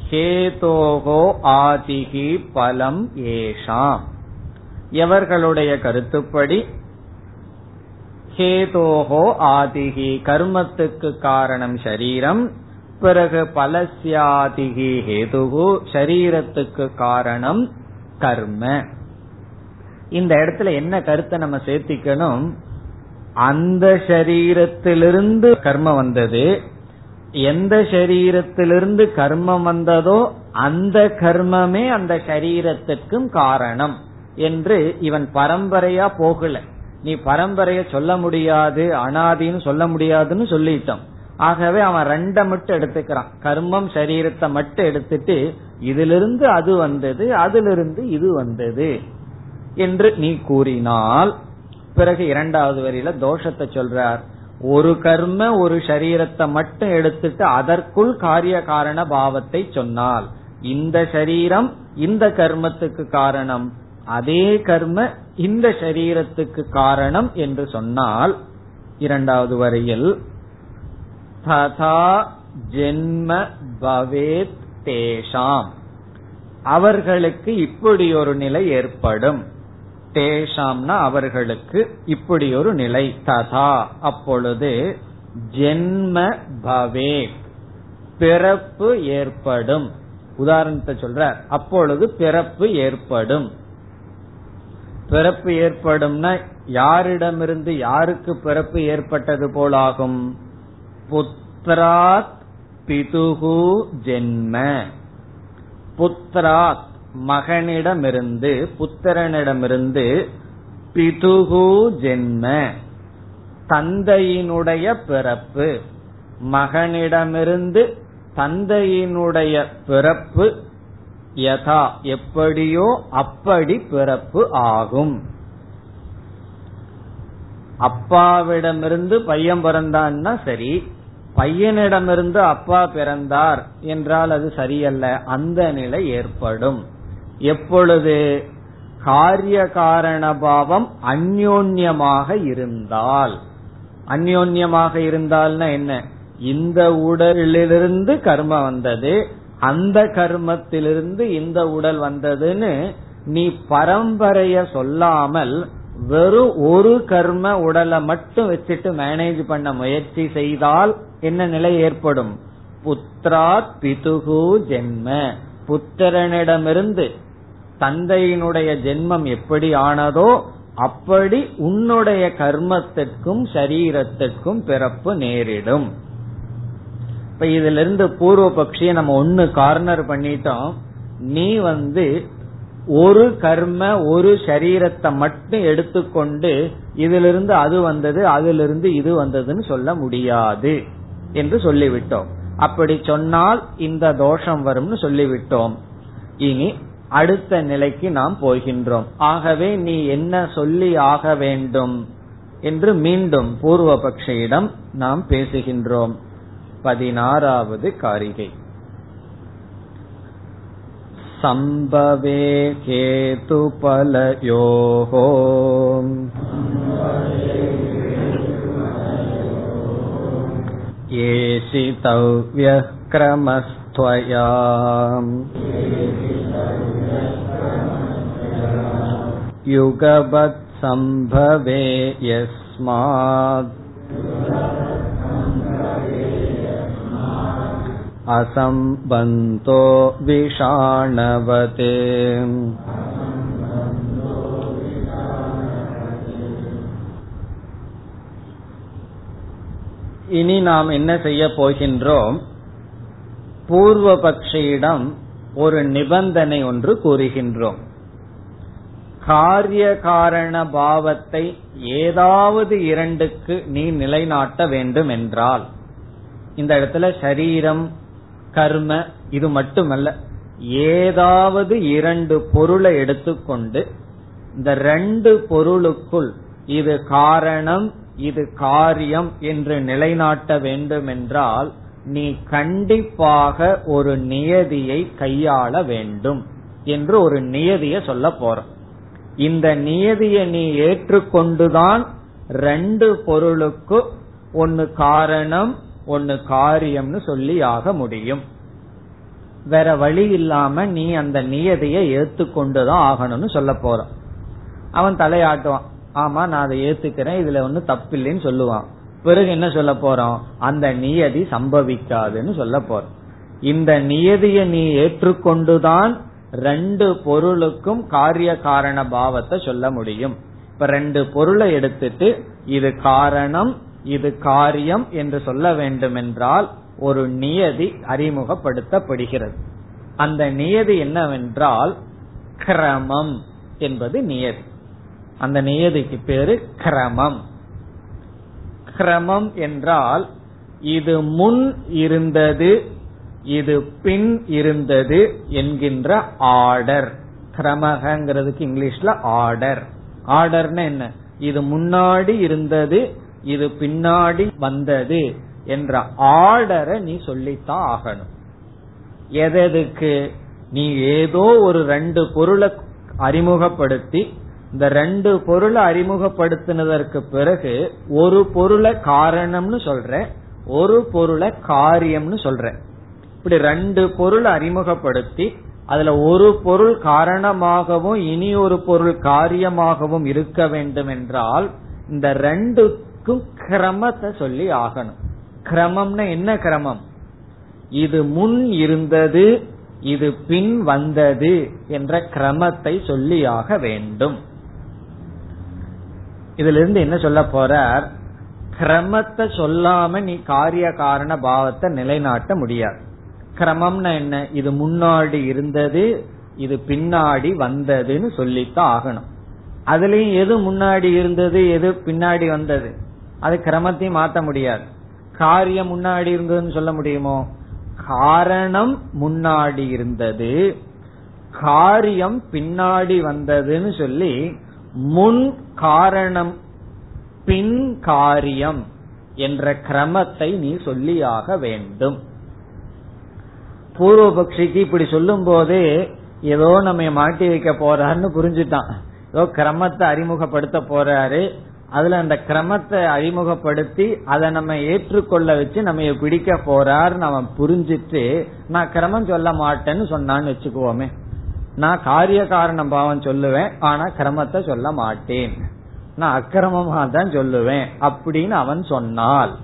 ஹேதோகோ ஆதிகி பலம் ஏஷாம். எவர்களுடைய கருத்துப்படி? ஹேதோகோ ஆதிகி கர்மத்துக்கு காரணம் சரீரம் பிறகு பலசியாதிகி ஹேதுகு. சரீரத்துக்கு காரணம் கர்ம. இந்த இடத்துல என்ன கருத்தை நம்ம சேர்த்திக்கணும்? அந்த சரீரத்திலிருந்து கர்மம் வந்தது. எந்த சரீரத்திலிருந்து கர்மம் வந்ததோ அந்த கர்மமே அந்த சரீரத்திற்கும் காரணம். என்று இவன் பரம்பரையா போகல. நீ பரம்பரைய சொல்ல முடியாது அனாதின்னு சொல்ல முடியாதுன்னு சொல்லிட்டோம் ஆகவே அவன் ரெண்ட மட்டும் எடுத்துக்கிறான். கர்மம் சரீரத்தை மட்டும் எடுத்துட்டு இதிலிருந்து அது வந்தது அதிலிருந்து இது வந்தது என்று நீ கூறினால் பிறகு இரண்டாவது வரியில தோஷத்தை சொல்றார். ஒரு கர்ம ஒரு சரீரத்தை மட்டும் எடுத்துட்டு அதற்குள் காரிய காரண பாவத்தை சொன்னால் இந்த சரீரம் இந்த கர்மத்துக்கு காரணம். அதே கர்ம இந்த சரீரத்துக்கு காரணம் என்று சொன்னால் இரண்டாவது வரையில் ததா ஜென்ம பவேத் தேஷாம். அவர்களுக்கு இப்படி ஒரு நிலை ஏற்படும். தேஷாம்னா அவர்களுக்கு இப்படி ஒரு நிலை ததா. அப்பொழுது ஜென்ம பவே பிறப்பு ஏற்படும். உதாரணத்தை சொல்ற அப்பொழுது பிறப்பு ஏற்படும். பிறப்பு ஏற்படும்னா யாரிடமிருந்து யாருக்கு பிறப்பு ஏற்பட்டது போலாகும்? புத்திராத் பிதுகு ஜென்ம. புத்திராத் மகனிடமிருந்து புத்திரனிடமிருந்து பிதுகு ஜென்ம. தந்தையினுடைய பிறப்பு. மகனிடமிருந்து தந்தையினுடைய பிறப்பு யதா எப்படியோ அப்படி பிறப்பு ஆகும். அப்பாவிடமிருந்து பையன் பிறந்தான்னா சரி பையனிடமிருந்து அப்பா பிறந்தார் என்றால் அது சரியல்ல அந்த நிலை ஏற்படும். எப்பொழுது காரிய காரணபாவம் அந்யோன்யமாக இருந்தால் அந்யோன்யமாக இருந்தால்னா என்ன? இந்த உடலிலிருந்து கர்ம வந்தது அந்த கர்மத்திலிருந்து இந்த உடல் வந்ததுன்னு நீ பரம்பரைய சொல்லாமல் வெறும் ஒரு கர்ம உடலை மட்டும் வச்சுட்டு மேனேஜ் பண்ண முயற்சி செய்தால் என்ன நிலை ஏற்படும்? புத்திராத் பிதுகு ஜென்ம. புத்திரனிடமிருந்து தந்தையினுடைய ஜென்மம் எப்படி ஆனதோ அப்படி உன்னுடைய கர்மத்திற்கும் சரீரத்திற்கும் பிறப்பு நேரிடும். இப்ப இதுல இருந்து பூர்வ பட்சிய நம்ம ஒன்னு கார்னர் பண்ணிட்டோம். நீ வந்து ஒரு கர்ம ஒரு சரீரத்தை மட்டும் எடுத்துக்கொண்டு இதிலிருந்து அது வந்தது அதிலிருந்து இது வந்ததுன்னு சொல்ல முடியாது என்று சொல்லிவிட்டோம். அப்படி சொன்னால் இந்த தோஷம் வரும்னு சொல்லிவிட்டோம். இனி அடுத்த நிலைக்கு நாம் போகின்றோம். ஆகவே நீ என்ன சொல்லி ஆக வேண்டும் என்று மீண்டும் பூர்வபக்ஷியிடம் நாம் பேசுகின்றோம். பதினாறாவது காரிகை सम्भवे हेतुफलयोः एषितव्यः क्रमस्त्वया युगवत् सम्भवे यस्मात् असम्बन्तो विषाणवते இனி நாம் என்ன செய்ய போகின்றோம் பூர்வபக்ஷியிடம் ஒரு நிபந்தனை ஒன்று கூறுகின்றோம் காரிய காரண பாவத்தை ஏதாவது இரண்டுக்கு நீ நிலைநாட்ட வேண்டும் என்றால் இந்த இடத்துல சரீரம் கர்ம இது மட்டுமல்ல ஏதாவது இரண்டு பொருளை எடுத்துக்கொண்டு இந்த ரெண்டு பொருளுக்குள் இது காரணம் இது காரியம் என்று நிலைநாட்ட வேண்டும் என்றால் நீ கண்டிப்பாக ஒரு நியதியை கையாள வேண்டும் என்று ஒரு நியதிய சொல்ல போற. இந்த நியதியை நீ ஏற்றுக்கொண்டுதான் ரெண்டு பொருளுக்கு ஒன்னு காரணம் ஒன்னு காரியம்னு சொல்லி ஆக முடியும். வேற வழி இல்லாம நீ அந்த நியதியை ஏத்துக்கொண்டுதான் ஆகணும்னு சொல்ல போற. அவன் தலையாட்டுவான். ஆமா நான் அதை ஏத்துக்கிறேன் இதுல ஒண்ணு தப்பில்லைன்னு சொல்லுவான். பிறகு என்ன சொல்ல போறோம்? அந்த நியதி சம்பவிக்காதுன்னு சொல்ல போறோம். இந்த நியதியை நீ ஏற்றுக்கொண்டுதான் ரெண்டு பொருளுக்கும் காரிய காரண பாவத்தை சொல்ல முடியும். இப்ப ரெண்டு பொருளை எடுத்துட்டு இது காரணம் இது காரியம் என்று சொல்ல வேண்டும் என்றால் ஒரு நியதி அறிமுகப்படுத்தப்படுகிறது. அந்த நியதி என்னவென்றால் கிரமம் என்பது நியதி. அந்த நியதிக்கு பேரு கிரமம். கிரமம் என்றால் இது முன் இருந்தது இது பின் இருந்தது என்கின்ற ஆர்டர். கிரமகங்கிறதுக்கு இங்கிலீஷ்ல ஆர்டர். ஆர்டர்னா என்ன? இது முன்னாடி இருந்தது இது பின்னாடி வந்தது என்ற ஆர்டரை நீ சொல்லித்தான் ஆகணும். எதற்கு நீ ஏதோ ஒரு ரெண்டு பொருளை அறிமுகப்படுத்தி இந்த ரெண்டு பொருளை அறிமுகப்படுத்தினதற்கு பிறகு ஒரு பொருளை காரணம்னு சொல்ற ஒரு பொருளை காரியம்னு சொல்ற இப்படி ரெண்டு பொருள் அறிமுகப்படுத்தி அதுல ஒரு பொருள் காரணமாகவும் இனி ஒரு பொருள் காரியமாகவும் இருக்க வேண்டும் என்றால் இந்த ரெண்டு ரெண்டுக்கும் கிரமத்தை சொல்லி ஆகணும். கிரமம்னா என்ன கிரமம்? இது முன் இருந்தது இது பின் வந்தது என்ற கிரமத்தை சொல்லியாக வேண்டும். இதுல இருந்து என்ன சொல்ல போறார்? கிரமத்தை சொல்லாம நீ காரிய காரண பாவத்தை நிலைநாட்ட முடியாது. கிரமம்னா என்ன? இது முன்னாடி இருந்தது இது பின்னாடி வந்ததுன்னு சொல்லித்தான் ஆகணும். அதுலயும் எது முன்னாடி இருந்தது எது பின்னாடி வந்தது? அது கிரமத்தையும் மாத்த முடியாது. காரியம் முன்னாடி இருந்ததுன்னு சொல்ல முடியுமோ? காரணம் முன்னாடி இருந்தது. காரியம் பின்னாடி வந்ததுன்னு சொல்லி முன் காரணம் பின் காரியம் என்ற கிரமத்தை நீ சொல்லியாக வேண்டும். பூர்வபக்ஷிக்கு இப்படி சொல்லும் போதே ஏதோ நம்ம மாட்டி வைக்க போறாருன்னு புரிஞ்சுட்டான். ஏதோ கிரமத்தை அறிமுகப்படுத்த போறாரு. அதுல அந்த கிரமத்தை அறிமுகப்படுத்தி அதை நம்ம ஏற்றுக்கொள்ள வச்சு நம்ம பிடிக்க போறாரு நம்ம புரிஞ்சிட்டு நான் கிரமம் சொல்ல மாட்டேன்னு சொன்னான்னு வச்சுக்குவோமே. நான் காரிய காரணம் பாவம் சொல்லுவேன் ஆனா கிரமத்தை சொல்ல மாட்டேன். நான் அக்கிரமமா தான் சொல்லுவேன் அப்படின்னு அவன் சொன்னால்.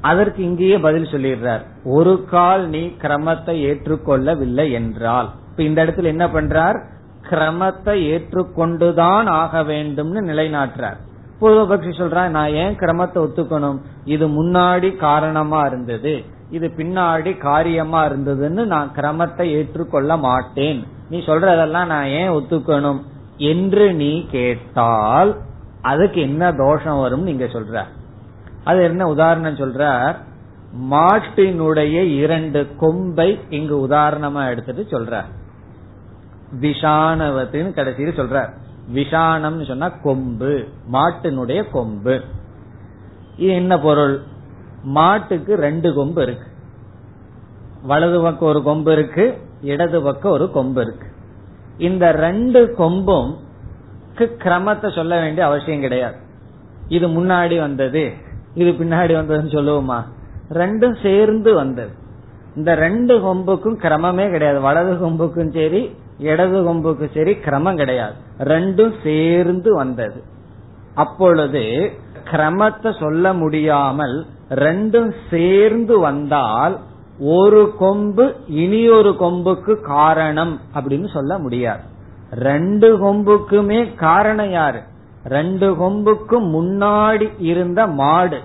அதற்கு இங்கேயே பதில் சொல்லிடுறார். ஒரு கால் நீ கிரமத்தை ஏற்றுக்கொள்ளவில்லை என்றால். இப்ப இந்த இடத்துல என்ன பண்றார்? கிரமத்தை ஏற்றுக்கொண்டுதான் ஆக வேண்டும்னு நிலைநாட்டுறார். பூர்வபக்ஷி சொல்றான் நான் ஏன் கிரமத்தை ஒத்துக்கணும்? இது முன்னாடி காரணமா இருந்தது. இது பின்னாடி காரியமா இருந்ததுன்னு நான் கிரமத்தை ஏற்றுக்கொள்ள மாட்டேன். நீ சொல்றதெல்லாம் நான் ஏன் ஒத்துக்கணும்? என்று நீ கேட்டால் அதுக்கு என்ன தோஷம் வரும் நீங்க சொல்ற. அது என்ன உதாரணம் சொல்ற? மாட்டினுடைய இரண்டு கொம்பை இங்கு உதாரணமா எடுத்துட்டு சொல்ற. விஷானவத்தின்னு கடைசியில் சொல்ற. விஷானம் சொன்னா கொம்பு மாட்டினுடைய கொம்பு. இது என்ன பொருள்? மாட்டுக்கு ரெண்டு கொம்பு இருக்கு. வலது பக்கம் ஒரு கொம்பு இருக்கு இடது பக்கம் ஒரு கொம்பு இருக்கு. இந்த ரெண்டு கொம்பும் கிரமத்தை சொல்ல வேண்டிய அவசியம் கிடையாது. இது முன்னாடி வந்தது இது பின்னாடி வந்ததுன்னு சொல்லுவோமா? ரெண்டும் சேர்ந்து வந்தது. இந்த ரெண்டு கொம்புக்கும் கிரமமே கிடையாது. வலது கொம்புக்கும் சரி இடது கொம்புக்கு சரி கிரமம் கிடையாது. ரெண்டும் சேர்ந்து வந்தது. அப்பொழுது கிரமத்தை சொல்ல முடியாமல் ரெண்டும் சேர்ந்து வந்தால் ஒரு கொம்பு இனி ஒரு கொம்புக்கு காரணம் அப்படின்னு சொல்ல முடியாது. ரெண்டு கொம்புக்குமே காரணம் யாரு? ரெண்டு கொம்புக்கும் முன்னாடி இருந்த மாடு.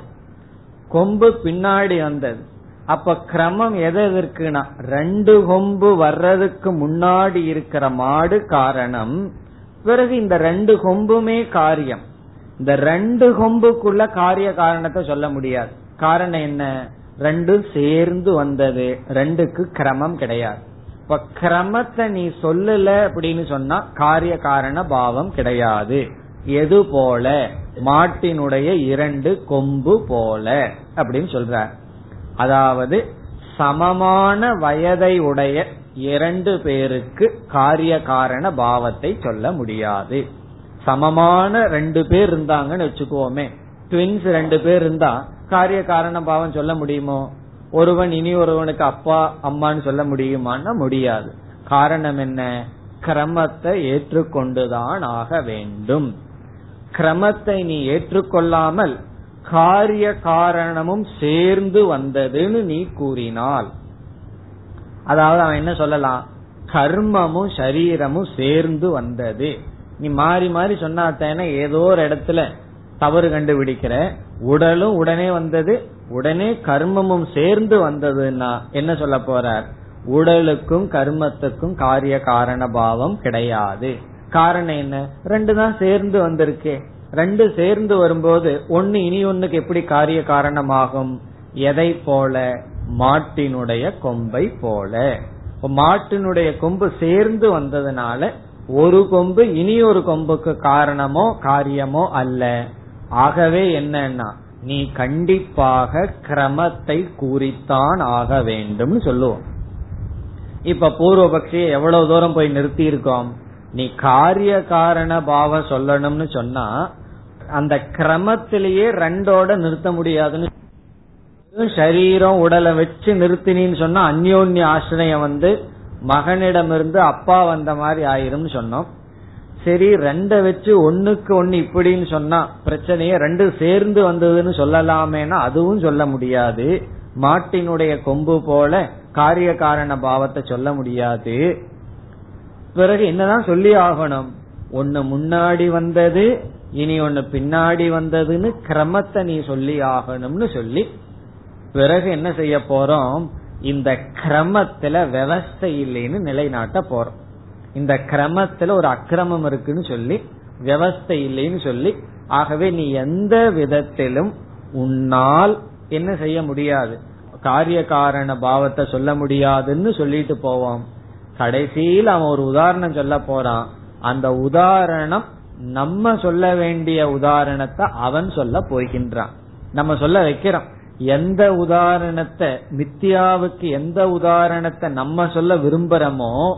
கொம்பு பின்னாடி வந்தது. அப்ப கிரமம் எது ரெண்டு கொம்பு வர்றதுக்கு முன்னாடி இருக்கிற மாடு காரணம் பிறகு இந்த ரெண்டு கொம்புமே காரியம். இந்த ரெண்டு கொம்புக்குள்ள காரிய காரணத்தை சொல்ல முடியாது. காரணம் என்ன? ரெண்டும் சேர்ந்து வந்தது ரெண்டுக்கு கிரமம் கிடையாது. இப்ப கிரமத்தை நீ சொல்லல அப்படின்னு சொன்னா காரிய காரண பாவம் கிடையாது. எது போல? மாட்டினுடைய இரண்டு கொம்பு போல அப்படின்னு சொல்ற. அதாவது சமமான வயதை உடைய இரண்டு பேருக்கு காரிய காரண பாவத்தை சொல்ல முடியாது. சமமான ரெண்டு பேர் இருந்தாங்கன்னு வச்சுக்கோமே. ட்வின்ஸ் ரெண்டு பேர் இருந்தா காரிய காரண பாவம் சொல்ல முடியுமோ? ஒருவன் இனி ஒருவனுக்கு அப்பா அம்மான்னு சொல்ல முடியுமான்னா முடியாது. காரணம் என்ன? கிரமத்தை ஏற்றுக்கொண்டுதான் ஆக வேண்டும். கிரமத்தை நீ ஏற்றுக்கொள்ளாமல் காரிய காரணமும் சேர்ந்து வந்ததுன்னு நீ கூறினால். அதாவது அவன் என்ன சொல்லலாம்? கர்மமும் சரீரமும் சேர்ந்து வந்தது. நீ மாறி மாறி சொன்னாத்தேன ஏதோ ஒரு இடத்துல தவறு கண்டுபிடிக்கிற. உடலும் உடனே வந்தது. உடனே கர்மமும் சேர்ந்து வந்ததுன்னா என்ன சொல்ல போறார்? உடலுக்கும் கர்மத்துக்கும் காரிய காரண பாவம் கிடையாது. காரணம் என்ன? ரெண்டு தான் சேர்ந்து வந்திருக்கே. ரெண்டு சேர்ந்து வரும்போது ஒன்னு இனி ஒன்னுக்கு எப்படி காரிய காரணமாகும்? எதை போல? மாட்டினுடைய கொம்பை போல. மாட்டினுடைய கொம்பு சேர்ந்து வந்ததுனால ஒரு கொம்பு இனி ஒரு கொம்புக்கு காரணமோ காரியமோ அல்ல. ஆகவே என்னன்னா நீ கண்டிப்பாக கிரமத்தை கூறித்தான் ஆக வேண்டும் சொல்லுவோம். இப்ப பூர்வபக்ஷியை எவ்வளவு தூரம் போய் நிறுத்தி இருக்கோம் நீ காரிய காரண பாவம் சொல்லணும்னு சொன்னா அந்த கிரமத்திலேயே ரெண்டோட நிறுத்த முடியாதுன்னு சரீரம் உடலை வச்சு நிறுத்தினின்னு சொன்னா அந்யோன்ய ஆசிரியம் வந்து மகனிடமிருந்து அப்பா வந்த மாதிரி ஆயிரும்னு சொன்னோம். சரி ரெண்ட வச்சு ஒன்னுக்கு ஒன்னு இப்படின்னு சொன்னா பிரச்சனைய ரெண்டு சேர்ந்து வந்ததுன்னு சொல்லலாமேனா அதுவும் சொல்ல முடியாது. மாட்டினுடைய கொம்பு போல காரிய காரண பாவத்தை சொல்ல முடியாது. பிறகு என்னதான் சொல்லி ஆகணும்? ஒன்னு முன்னாடி வந்தது இனி ஒன்னு பின்னாடி வந்ததுன்னு கிரமத்தை நீ சொல்லி ஆகணும்னு சொல்லி பிறகு என்ன செய்ய போறோம்? இந்த கிரமத்துல விவஸ்தை இல்லைன்னு நிலைநாட்ட போறோம். இந்த கிரமத்துல ஒரு அக்கிரமம் இருக்குன்னு சொல்லி விவஸ்தை இல்லைன்னு சொல்லி ஆகவே நீ எந்த விதத்திலும் உன்னால் என்ன செய்ய முடியாது? காரிய காரண பாவத்தை சொல்ல முடியாதுன்னு சொல்லிட்டு போவோம். கடைசியில் அவன் ஒரு உதாரணம் சொல்ல போறான். அந்த உதாரணம் நம்ம சொல்ல வேண்டிய உதாரணத்தை அவன் சொல்ல போகின்றான். நம்ம சொல்ல வைக்கிறோம். எந்த உதாரணத்தை மித்தியாவுக்கு எந்த உதாரணத்தை நம்ம சொல்ல விரும்புறோமோ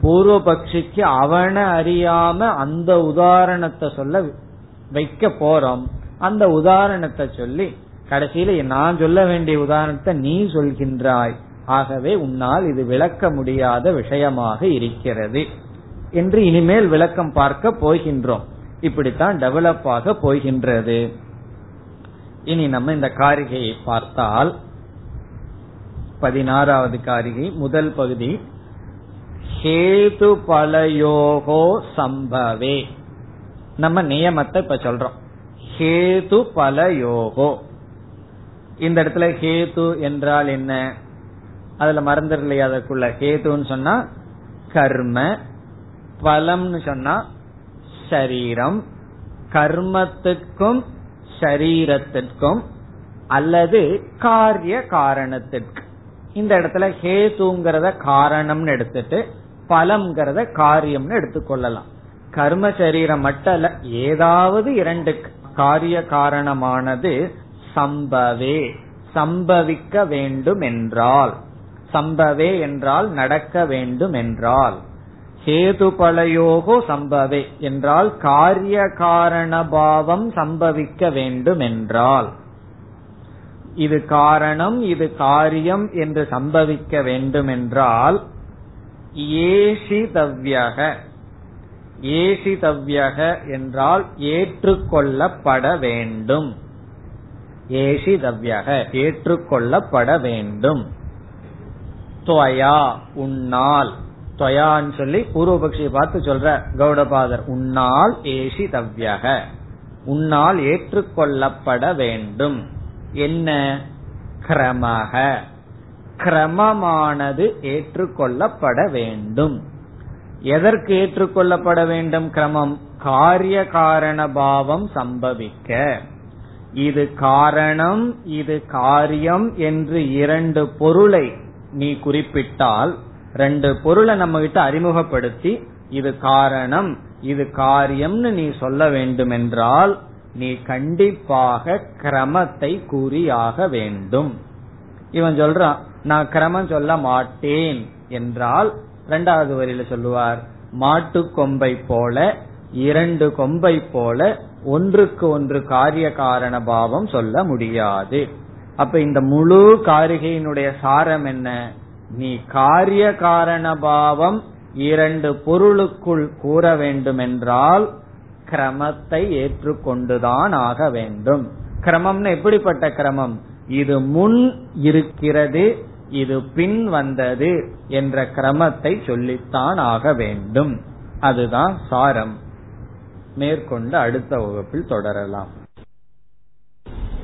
பூர்வ பட்சிக்கு அவனை அறியாம அந்த உதாரணத்தை சொல்ல வைக்க போறோம். அந்த உதாரணத்தை சொல்லி கடைசியில நான் சொல்ல வேண்டிய உதாரணத்தை நீ சொல்கின்றாய். ஆகவே உன்னால் இது விளக்க முடியாத விஷயமாக இருக்கிறது. என்று இனிமேல் விளக்கம் பார்க்க போகின்றோம். இப்படித்தான் டெவலப் ஆக போகின்றது. இனி நம்ம இந்த காரிகையை பார்த்தால் பதினாறாவது காரிகை முதல் பகுதி ஹேது பலயோகோ சம்பவே. நம்ம நியமத்தை இப்ப சொல்றோம். ஹேது பலயோகோ இந்த இடத்துல ஹேது என்றால் என்ன? அதுல மறந்துடலையா அதற்குள்ள ஹேதுன்னு சொன்னா கர்ம பலம்னு சொன்னா சரீரம். கர்மத்துக்கும் சரீரத்திற்கும் அல்லது காரிய காரணத்திற்கு. இந்த இடத்துல ஹேதுங்கிறத காரணம்னு எடுத்துட்டு பலம்ங்கிறத காரியம்னு எடுத்துக்கொள்ளலாம் கர்ம சரீரம் மட்டும் அல்ல ஏதாவது இரண்டு காரிய காரணமானது சம்பவே சம்பவிக்க வேண்டும் என்றால் சம்பவே என்றால் நடக்க வேண்டும் என்றால் ஹேதுபலயோகோ சம்பவே என்றால் காரிய காரண பாவம் சம்பவிக்க வேண்டும் என்றால் இது காரணம் இது காரியம் என்று சம்பவிக்க வேண்டும் என்றால் ஏஷிதவ்யக ஏஷிதவ்யக என்றால் ஏற்றுக்கொள்ளப்பட வேண்டும். ஏஷிதவ்யக ஏற்றுக்கொள்ளப்பட வேண்டும். துவயா உன்னால். துவயான்னு சொல்லி பூர்வபக்ஷியை பார்த்து சொல்ற கௌடபாதர் உன்னால் ஏஷிதவ்யக உன்னால் ஏற்றுக்கொள்ளப்பட வேண்டும். என்ன? கிரமக. கிரமமானது ஏற்றுக்கொள்ளப்பட வேண்டும். எதற்கு ஏற்றுக்கொள்ளப்பட வேண்டும் கிரமம்? காரிய காரண பாவம் சம்பவிக்க. இது காரணம் இது காரியம் என்று இரண்டு பொருளை நீ குறிப்பிட்டால் ரெண்டு பொருளை நம்ம கிட்ட அறிமுகப்படுத்தி இது காரணம் இது காரியம்னு நீ சொல்ல வேண்டும் என்றால் நீ கண்டிப்பாக கிரமத்தை கூறியாக வேண்டும். இவன் சொல்றான் நான் கிரமம் சொல்ல மாட்டேன் என்றால் இரண்டாவது வரியில சொல்லுவார் மாட்டு கொம்பை போல இரண்டு கொம்பை போல ஒன்றுக்கு ஒன்று காரிய காரண பாவம் சொல்ல முடியாது. அப்ப இந்த முழு காரிகையினுடைய சாரம் என்ன? நீ காரிய காரண பாவம் இரண்டு பொருளுக்குள் கூற வேண்டுமென்றால் கிரமத்தை ஏற்றுக்கொண்டுதான் ஆக வேண்டும். கிரமம்னு எப்படிப்பட்ட கிரமம்? இது முன் இருக்கிறது இது பின் வந்தது என்ற கிரமத்தை சொல்லித்தான் ஆக வேண்டும். அதுதான் சாரம். மேற்கொண்டு அடுத்த வகுப்பில் தொடரலாம்.